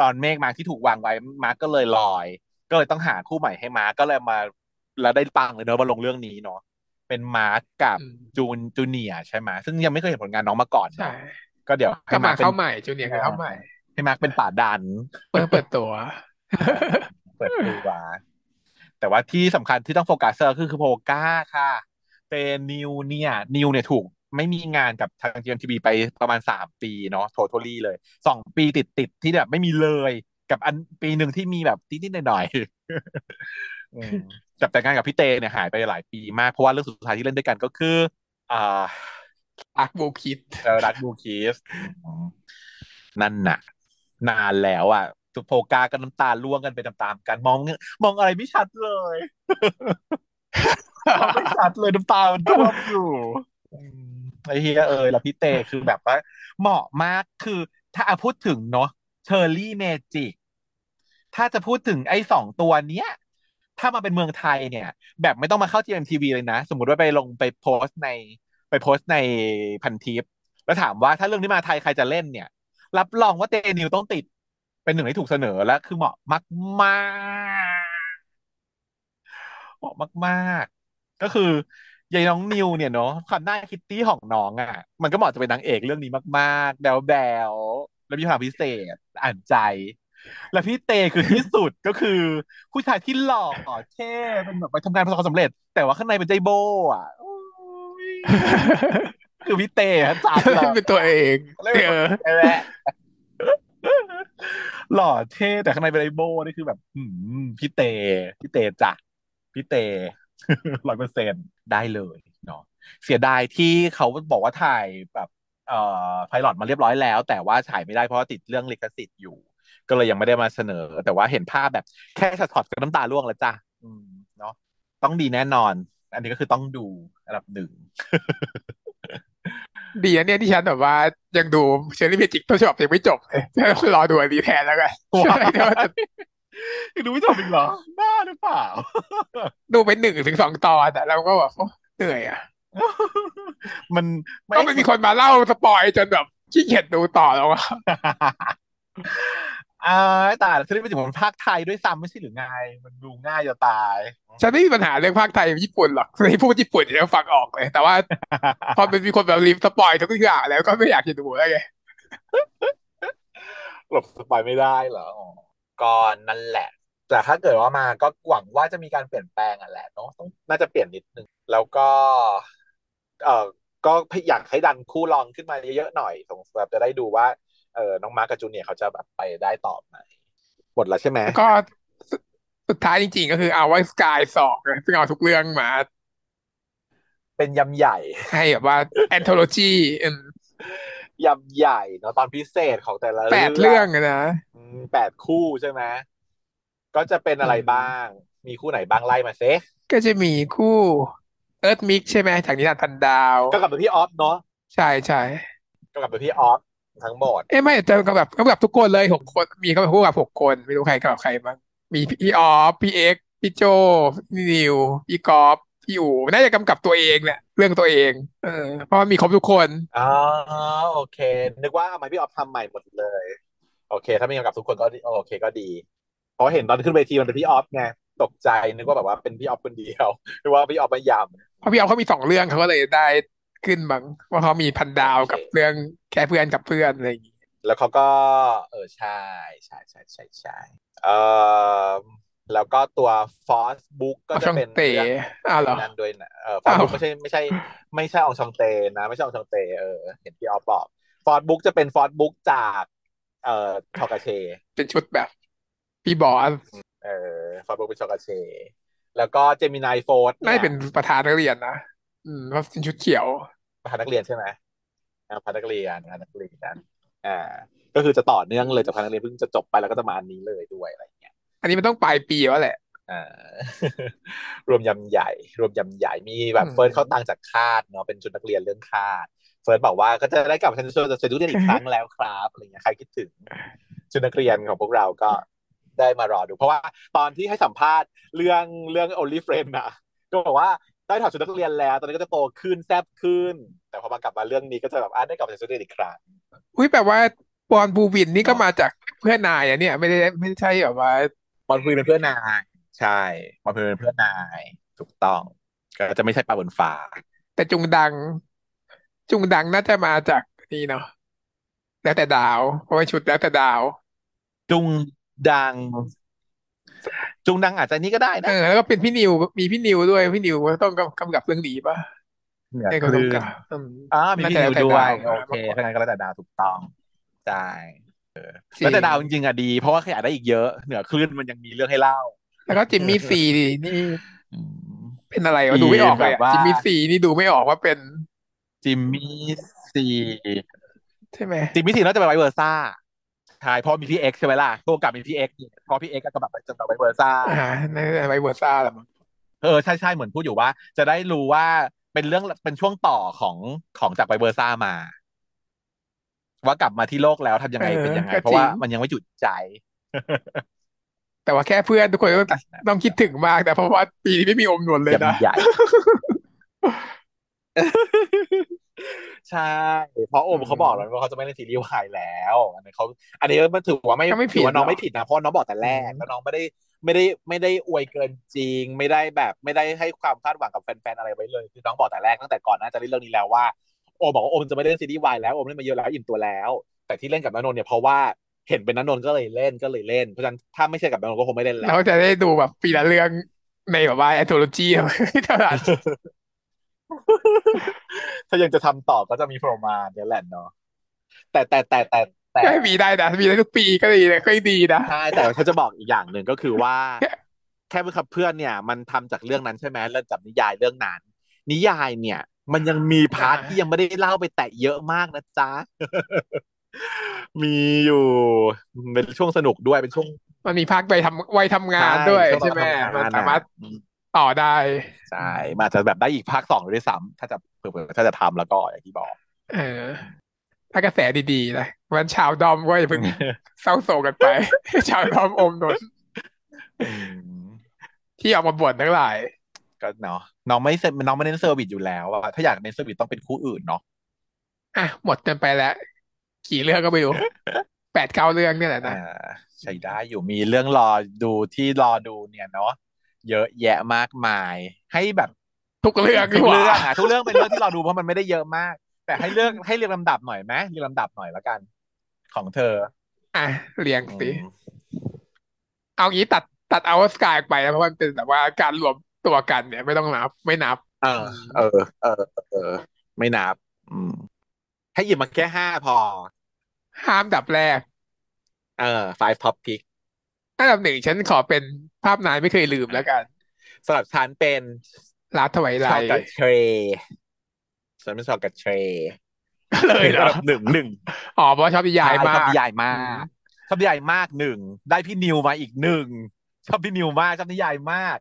ตอนเมฆมาที่ถูกวางไว้มาร์กก็เลยลอย ก็เลยต้องหาคู่ใหม่ให้มาร์กก็เลยมาแล้วได้ปังเลยเนอะมาลงเรื่องนี้เนาะเป็นมาร์กกับจูนจูเนียใช่ไหมซึ่งยังไม่เคยเห็นผลงานน้องมาก่อนใช่ก็เดี๋ยวให้มาเข้าใหม่จูเนียเข้าใหม่ให้มาร์กเป็นป๋าดันเปิดเปิดตัวเปิดตัว แต่ว่าที่สำคัญที่ต้องโฟกัสก็คือคือโพก้าค่ะเตนิวเนี่ยนิวเนี่ยถูกไม่มีงานกับทางจีเอ็มทีวีไปประมาณสามปีเนาะ totally เลยสองปีติดติดที่แบบไม่มีเลย กับอันปีหนึ่งที่มีแบบนิดๆหน่อยๆจับแต่งงานกับพี่เตเนี่ยหายไปหลายปีมาก เพราะว่าเรื่องสุดท้ายที่เล่นด้วยกันก็คืออ่ารักบูคิดเออรักบูคิสนั่นน่ะ นานแล้วอะ ตุโพกากันน้ำตาล่วงกันไปตามๆกันมอง มองอะไรไม่ชัดเลยมองไม่ชัดเลยน้ำตามันท่วมอยู่ไอ้เฮียเออแล้วพี่เตคือแบบว่า เหมาะมากคือ ถ้าพูดถึงเนาะเชอร์รี่เมจิกถ้าจะพูดถึงไอ้สองตัวเนี้ย ถ้ามาเป็นเมืองไทยเนี่ย แบบไม่ต้องมาเข้า GMTV เลยนะ สมมติว่าไปลงไปโพสใน ไปโพสในพันทิปแล้วถามว่าถ้าเรื่องนี้มาไทยใครจะเล่นเนี่ย รับรองว่าเตนิวต้องติด เป็นหนึ่งที่ถูกเสนอและคือเหมาะมากมากเหมาะมากๆ ก็คือยายน้องนิวเนี่ยเนาะความหน้าคิตตี้ของน้องอะ มันก็เหมาะจะเป็นนางเอกเรื่องนี้มากๆแบวแบวแล้วมีพลังพิเศษอ่านใจ แล้วพี่เตคือที่สุดก็คือ ผู้ชายที่หล่อเท่เป็นแบบไปทำงานประสบความสำเร็จ แต่ว่าข้างในเป็นใจโบอะคือพี่เตฮะจัดเลยเป็นตัวเองเออแหล่อเท่แต่ข้างในเป็นไอโบนี่คือแบบอืพี่เต พี่เตจ้ะพี่เตร้อยเปอร์เซ็นได้เลยเนาะเสียดายที่เขาบอกว่าถ่ายแบบเอ่อไพลอตมาเรียบร้อยแล้ว แต่ว่าฉายไม่ได้เพราะติดเรื่องลิขสิทธิ์อยู่ ก็เลยยังไม่ได้มาเสนอ แต่ว่าเห็นภาพแบบแค่ช็อตก็น้ำตาร่วงแล้วจ้ะอืมเนาะต้องดีแน่นอน อันนี้ก็คือต้องดูอันดับหนึ่ง ดีนะเนี่ยที่ฉันแบบว่ายังดูเชอรี่เพจิกต้นฉบับยังไม่จบเลยรอดูอันนี้แทนแล้วกันดูไม่จบอีกเหรอบ้าหรือเปล่า ดูไปหนึ่งถึงสองตอนแต่เราก็แบบเหนื่อยอะ มันก็ไม่มีคนมาเล่า spoil จนแบบขี้เกียจดูต่อแล้วอะ อ่าแต่ฉันไม่ถึงมันภาคไทยด้วยซ้ำไม่ใช่หรือไง มันดูง่ายจะตาย ฉันไม่มีปัญหาเรื่องภาคไทยญี่ปุ่นหรอกที่พูดญี่ปุ่นเนี่ยฟังออกเลย แต่ว่า พอเป็นมีคนแบบรีบ spoil ทุกอย่างแล้วก็ไม่อยากจะดูแล้วไงหลบ spoil ไม่ได้เหรอก็นั่นแหละ แต่ถ้าเกิดว่ามาก็หวังว่าจะมีการเปลี่ยนแปลงอะแหละเนาะต้องน่าจะเปลี่ยนนิดนึง แล้วก็ เออก็อยากให้ดันคู่รองขึ้นมาเยอะๆหน่อยสงแบบจะได้ดูว่า เออน้องมาร์กกับจูเนียเขาจะแบบไปได้ต่อไหมหมดแล้วใช่ไหมก็สุดท้ายจริงๆก็คือเอาไว้สกายสองซึ่งเอาทุกเรื่องมา เป็นยำใหญ่ ให้แบบว่าแอนโทโลจียำใหญ่เนาะตอนพิเศษของแต่ละแปดเรื่องนะแปดคู่ใช่ไหมก็จะเป็นอะไรบ้าง มีคู่ไหนบ้างไล่มาเซก็จะมีคู่เอิร์ธมิกใช่ไหมจากนิทานพันดาว กำกับพี่ออฟเนาะใช่ใช่กำกับพี่ออฟ ทั้งหมดเอ้ไม่แต่กำกับแบบกำกับทุกคนเลยหกคนมีก็แบบพวกแบบหกคนไม่รู้ใครกับใครบ้างมีพี่ออฟพี่เอ็กพี่โจพี่นิวพี่กอล์ฟพี่อู๋น่าจะกำกับตัวเองแหละเรื่องตัวเอง เออ เพราะมีครบทุกคนอ๋อโอเค นึกว่าทำไมพี่ออฟทำใหม่หมดเลย โอเค ถ้ามีกำกับทุกคนก็โอเคก็ดีเพราะเห็นตอนขึ้นเวทีมันเป็นพี่ออฟไงตกใจนึกว่าแบบว่าเป็นพี่ออฟคนเดียวนึกว่าพี่ออฟไม่ยำเพราะพี่ออฟเขามีสองเรื่องเขาก็เลยได้ขึ้นบางว่าเขามีพันดาวกับเรื่อง แค่เพื่อนกับเพื่อนอะไรอย่างนี้แล้วเขาก็ เออใช่ใช่ใช่ใช่ใช่เออแล้วก็ตัวฟอสบุ๊กก็จะเป็นเตะอ้าวเหรอนั่นด้วยนะเออฟอสบุ๊กไม่ใช่ไม่ใช่ ไม่ใช่องชองเตนะไม่ใช่องชองเตเออเห็นพี่ออฟบอกฟอสบุ๊กจะเป็นฟอสบุ๊กจาก เอ่อทอกาเช เป็นชุดแบบ พี่บอสเออฟอสบุ๊กเป็นทอกาเช แล้วก็เจมินายโฟร์ไม่เป็นประธานนักเรียนนะอืมเพราะเป็นชุดเขียวประธานนักเรียนใช่ไหม ประธานนักเรียนประธานนักเรียนอ่า ก็คือจะต่อเนื่องเลยจากพนักเรียนเพิ่งจะจบไปแล้วก็จะมาอันนี้เลยด้วยอะไรเงี้ย อันนี้มันต้องปลายปีแล้วแหละอ่ารวมยำใหญ่ รวมยำใหญ่มีแบบเฟิร์สข้าวตังจากคาธเนาะเป็นชุดนักเรียนเรื่องคาธ เฟิร์สบอกว่าก็จะได้กลับมาเซนโซจะเซนดูเรียนอีกครั้งแล้วครับอะไรเงี้ยใครคิดถึงชุดนักเรียนของพวกเราก็ได้มารอดู เพราะว่าตอนที่ให้สัมภาษณ์เรื่องเรื่อง only friend นะก็บอกว่า ได้ถอดชุดนักเรียนแล้ว ตอนนี้ก็จะโตขึ้นแซ่บขึ้น แต่พอมากลับมาเรื่องนี้ก็จะแบบอะได้กลับมาเซนโซเรียนอีกครั้งอุ้ยแปลว่าบอลบูวินนี่ก็มาจากเพื่อนนายอะเนี่ย ไม่ได้ไม่ใช่แบบว่าบอลบูวินเป็นเพื่อนนาย ใช่บอลบูวินเป็นเพื่อนนาย ถูกต้องก็จะไม่ใช่ปลาบนฟ้า แต่จุงดัง จุงดังน่าจะมาจากนี่เนาะแล้วแต่ดาวเพราะว่าชุดแล้วแต่ดาว จุงดัง จุงดังอาจจะนี้ก็ได้นะเออแล้วก็เป็นพี่นิวมีพี่นิวด้วยพี่นิวต้องกำกับเรื่องดีป่ะเนี่ยคืออ่ามีพี่นิวด้วยโอเคเพราะงั้นก็แล้วแต่ดาวถูกต้องใช่แล้วแต่ดาวจริงๆอะดี เพราะว่าขยายได้อีกเยอะ เหนือคลื่นมันยังมีเรื่องให้เล่า แล้วก็จิมมี่ซีนี่เป็นอะไรวะดูไม่ออกเลยจิมมี่ซีนี่ดูไม่ออกว่าเป็นจิมมี่ซีใช่ไหมจิมมี่ซีน่าจะเป็น Vice Versa ใช่เพราะมีพี่เอ็กใช่ไหมล่ะตัวกับมีพี่เอ็กเพราะพี่เอ็กก็แบบจะแบบ Vice Versa อ่าใน Vice Versa แหละมั้งเออใช่ใช่เหมือนพูดอยู่ว่า จะได้รู้ว่าเป็นเรื่องเป็นช่วงต่อของของจาก Vice Versa มา ว่ากลับมาที่โลกแล้วทำยังไงเป็นยังไง เพราะว่ามันยังไม่จุใจ แต่ว่าแค่เพื่อนทุกคนต้องต้องคิดถึงมากแต่เพราะว่าปีนี้ไม่มีโอมนนเลยนะ ใช่ เพราะโออืมเขาบอกแล้วมว่าเขาจะไม่เล่นซีรีส์วายแล้ว อันนี้เขาอันนี้มันถือว่าไม่ก็ไม่ถือว่าน้องผิดหรอกไม่ผิดนะเพราะน้องบอกแต่อืแรมกแล้วน้องไม่ได้ไม่ได้ไม่ได้อวยเกินจริง ไม่ได้แบบไม่ได้ให้ความคาดหวังกับแฟนๆอะไรไว้เลยคือน้องบอกแต่แรกตั้งแต่ก่อนน่าจะเล่นเรื่องนี้แล้วว่าโอมบอกว่าโอมจะไม่เล่นซีรีส์วายแล้วโอมเล่นมาเยอะแล้วอิ่มตัวแล้ว แต่ที่เล่นกับณนนท์เนี่ยเพราะว่าเห็นเป็นณนนท์ก็เลยเล่นก็เลยเล่นเพราะฉะนั้นถ้าไม่ใช่กับณนนท์ก็คงไม่เล่นแหละเราจะได้ดูแบบปีละเรื่องในแบบว่าแอนโทโลจีเท่านั้น ถ้ายังจะทำต่อก็จะมีโปรมาเนี่ยแหละเนาะแต่แต่แต่แต่แต่ก็ให้มีได้นะมีได้ทุกปีก็ดีเลยก็ดีนะใช่แต่เขาจะบอกอีกอย่างหนึ่งก็คือว่า แค่เพื่อนกับเพื่อนเนี่ย มันทำจากเรื่องนั้นใช่ไหมเริ่มจากนิยายเรื่องนั้น นิยายเนี่ย มันยังมีพาร์ทที่ยังไม่ได้เล่าไปแตะเยอะมากนะจ๊ะมีอยู่เป็นช่วงสนุกด้วยเป็นช่วง มันมีพักไปทำไว้ทำงาใช่นด้วยช่วงใช่ไหมเราทำงานอะมันสามารถอืม ต่อได้ใช่อืมมันอาจจะแบบได้อีกภาคสองด้วยซ้ำถ้าจะเผื่อๆถ้าจะทำแล้วก็อย่างที่บอก เออ ถ้ากระแสดีๆนะมันชาวด้อมก็อย่าเพิ่งเศร้าโศกกันไป ชาวด้อมโอมนนอืมที่ออกมาบ่นทั้งหลาย ก็เนาะน้องไม่เซน้องไม่เน้น service อยู่แล้วอะถ้าอยากเน้น service ต้องเป็นคู่อื่นเนาะอะหมดกันไปแล้วกี่เรื่องก็ไม่รู้แปดเก้าเรื่องเนี่ยแหละอ่านะใช้ได้อยู่มีเรื่องรอดูที่รอดูเนี่ยเนาะ เยอะแยะมากมาย ให้แบบทุกเรื่องทุกดีกว่าเรื่องอะทุกเรื่องเป็นเรื่องที่รอดูเพราะมันไม่ได้เยอะมาก แต่ให้เรื่องให้เรียงลำดับหน่อยไหมเรียงลำดับหน่อยแล้วกัน ของเธอ อะเรียงอืสิมเอางี้ตัดตัดเอาสกายไปนะเพราะมันเป็นแบบว่าการรวมตัวกันเนี่ยไม่ต้องนับ ไม่นับ เอออืมเออ เออ เออ ไม่นับ อืม ให้หยิบมาแค่ห้าพอ ห้ามดับแรก เออ five top pick อันดับหนึ่งฉันขอเป็นภาพนายไม่เคยลืมแล้วกันสำหรับฉันเป็นลาสไวไลชอบท์กับเทรฉันไม่ชอบกับเทรเลยเหรออันดับหนึ่งหนึ่งอ๋อเพราะว่าชอบนิยาใช่ยมากชอบนิยายมาอืมกชอบนิยายมากหนึ่งได้พี่นิวมาอีกหนึ่งชอบพี่นิวมากชอบนิยายมาก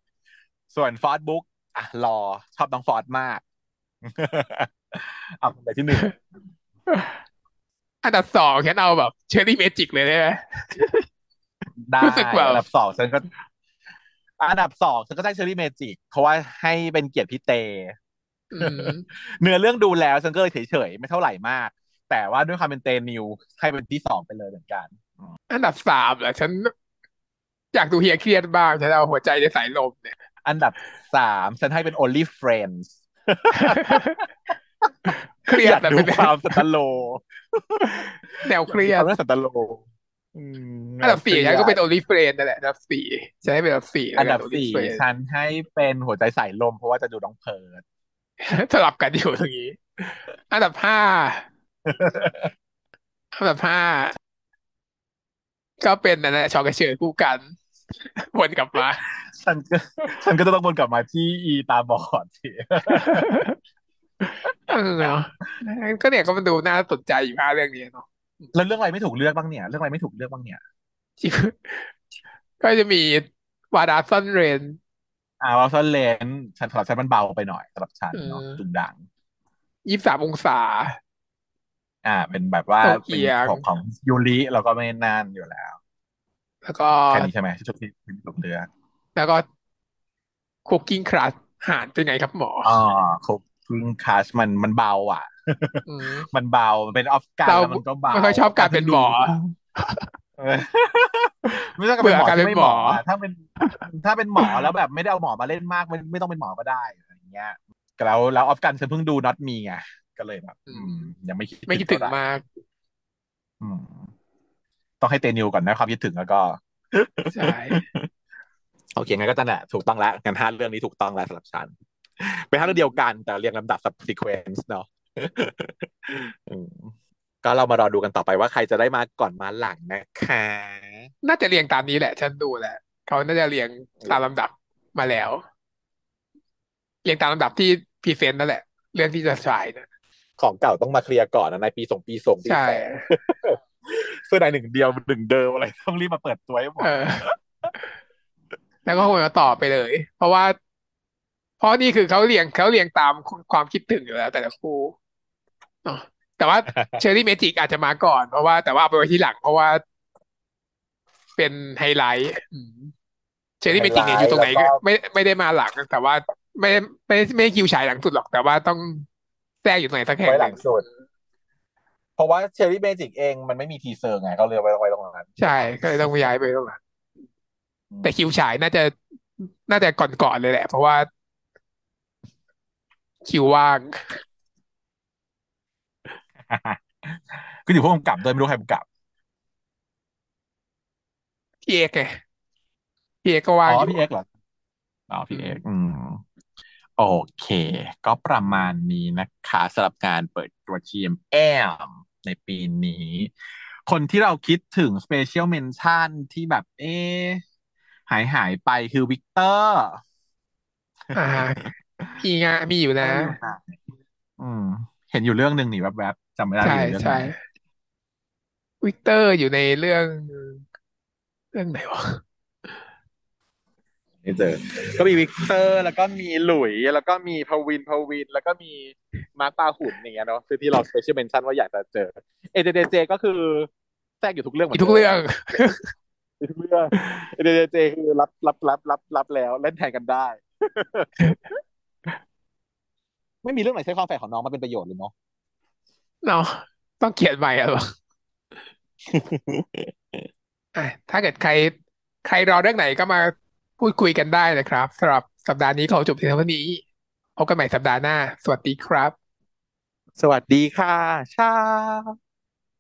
ส่วนฟอร์ดบุ๊กอะรอชอบน้องฟอร์ดมากเอาไปที่หนึ่งอันดับสองฉันเอาแบบ Cherry Magic เลยได้ไหม ได้รู้สึกแบบอันดับสองฉันก็ อันดับสองฉันก็ได้ Cherry Magic เพราะว่าให้เป็นเกียรติพี่เตอืมเนื้อเรื่องดูแล้วฉันก็เลยเฉยๆไม่เท่าไหร่มาก แต่ว่าด้วยความเป็นเตนิวให้เป็นที่สองไปเลยเหมือนกัน อันดับสามเหรอฉันอยากดูเฮียเครียดบ้างฉันเอาหัวใจในสายลมเนี่ย อันดับสามฉันให้เป็น only friends เครียอยากดูดแต่เป็นความสตโลแนวอยากดูความเครียดน่าสตโล อืมแนอันดับสี่วเครียฉันก็เป็นดโอลิเฟรนนั่นแหละอันดับสี่ฉันให้เป็นอันดับสี่แล้อัวกันโอลินดับสี่เฟรนฉันให้เป็นหัวใจสายลมเพราะว่าจะดูน้องเพิร์ดสลับกันอยู่ตรงนี้ อันดับห้าอันดับห้าก็เป็นนั่นแหละชอกระเชยคู่กันวนกลับมา ฉันก็ฉันก็จะต้องวนกลับมาที่อีตาบอดสิเออเนาะก็เนี่ยก็มันดูน่าสนใจอยู่ห้าเรื่องนี้เนาะ แล้วเรื่องอะไรไม่ถูกเลือกบ้างเนี่ย เรื่องอะไรไม่ถูกเลือกบ้างเนี่ยที่ก็จะมีวาดาซ่อนเรนอ่าวอลซอนเลนฉันสำหรับฉันมันเบาไปหน่อยสำหรับฉันเอเนาะดุงอดังยี่สิบสามองศา อ่า เป็นแบบว่าโตเป็นเกียงของของยูริเราก็ไม่นานอยู่แล้ว แล้วก็แค่นี้ใช่ไหมที่ถูกที่ถูกเลือกแล้วก็คุกกิ้งครัสหารเป็นไงครับหมออ๋อครบพึ่งคาสมันมันเบาอะอื มมันเบา มันเป็นออฟการเราแล้วมันก็เบาไม่ค่อยชอบการเป็นหมอเออไม่ต้องเป็นเบื่อหมอการเป็นหมอที่ไม่หมออะถ้าเป็น ถ้าเป็นหมอแล้วแบบไม่ได้เอาหมอมาเล่นมากไม่ไม่ต้องเป็นหมอก็ได้อะไรอย่างเงี้ยแล้วแล้วออฟกันฉันเพิ่งดูน็อตมีไงก็เลยแบบอือืมมยังไม่คิดไม่คิดถึงถึงเท่าไหร่มากอืมต้องให้เตนิวก่อนนะความคิดถึงแล้วก็ใช่โอเคงั้นก็จะแหละถูกต้องแล้วงั้นห้าเรื่องนี้ถูกต้องแล้วสำหรับฉันเป็นห้าเรื่องเดียวกันแต่เรียงลำดับ subsequence เนาะอืม ก็เรามารอดูกันต่อไปว่าใครจะได้มาก่อนมาหลังนะคะ น่าจะเรียงตามนี้แหละ ฉันดูแหละเขาน่าจะเรียงตามลำดับมาแล้ว เรียงตามลำดับที่ present นั่นแหละ เรื่องที่จะฉายนะของเก่าต้องมาเคลียร์ก่อนนะในปีส่งปีส่งปีใช่แสงเสื้อในหนึ่งเดียวหนึ่งเดิมอะไรต้องรีบมาเปิดตัวให้หมเอดอแล้วก็คงจะต่อไปเลย เพราะว่า เพราะนี่คือเขาเรียงเขาเรียงตามความคิดถึงอยู่แล้ว แต่ละคู่เนาะ แต่ว่า Cherry Magic อาจจะมาก่อน เพราะว่าแต่ว่าเอาไปไว้ที่หลัง เพราะว่าเป็น highlight Cherry Magic เนี่ยอยู่ตรงไหนก็ไม่ไม่ได้มาหลังแต่ว่าไม่ไม่ไม่ไม่คิวฉายหลังสุดหรอก แต่ว่าต้องแทรกอยู่ตรงไหนสักแห่งไว้หนึ่งหลังสุด เพราะว่า Cherry Magic เองมันไม่มี teaser ไงเขาเลยไว้ไว้ตรงนั้นใช่ก็เลยต้องย้ายไปตรงนั้นแต่คิวฉายน่าจะน่าจะก่อนๆเลยแหละ เพราะว่าคิวว่าง ก็อยู่พวกกำกับโดยไม่รู้ใครกำกับพี่เอกไงพี่เอกก็ว่างอยู่อ๋อพี่เอ็กเหรออ๋อพี่เอ็กอืม โอเค ก็ประมาณนี้นะคะสำหรับการเปิดตัว GMM ในปีนี้ คนที่เราคิดถึง Special Mention ที่แบบ เอ๊ะหายหายไปคือวิกเตอร์ อ่ามีงานมีอยู่นะไม่อยู่ไหนอืม เห็นอยู่เรื่องหนึ่งนี่แวบๆ จำไม่ได้ใช่อยู่เรื่องไหใช่นวิกเตอร์อยู่ในเรื่องเรื่องไหนวะไม่เจอ ก็มีวิกเตอร์ แล้วก็มีหลุยส์ แล้วก็มีพวินพวิน แล้วก็มีมาร์คปาหุณอย่างเงี้ยเนาะคือที่เรา special mention ว่าอยากจะเจอเอเจเจเจก็คือแทรกอยู่ทุกเรื่องเหมือนทุกเรื่องอยู่ทุกเรื่องเอเจเจเจคือรับรับรับรับรับแล้วเล่นแทนกันได้ ไม่มีเรื่องไหนใช้ความแฝงของน้องมาเป็นประโยชน์เลยเนาะ เนาะต้องเขียนใหม่อะหรออะถ้าเกิดใคร ใครรอเรื่องไหนก็มาพูดคุยกันได้นะครับสำหรับสัปดาห์นี้ขอจบเพียงเท่านี้พบกันใหม่สัปดาห์หน้า สวัสดีครับ สวัสดีค่ะชา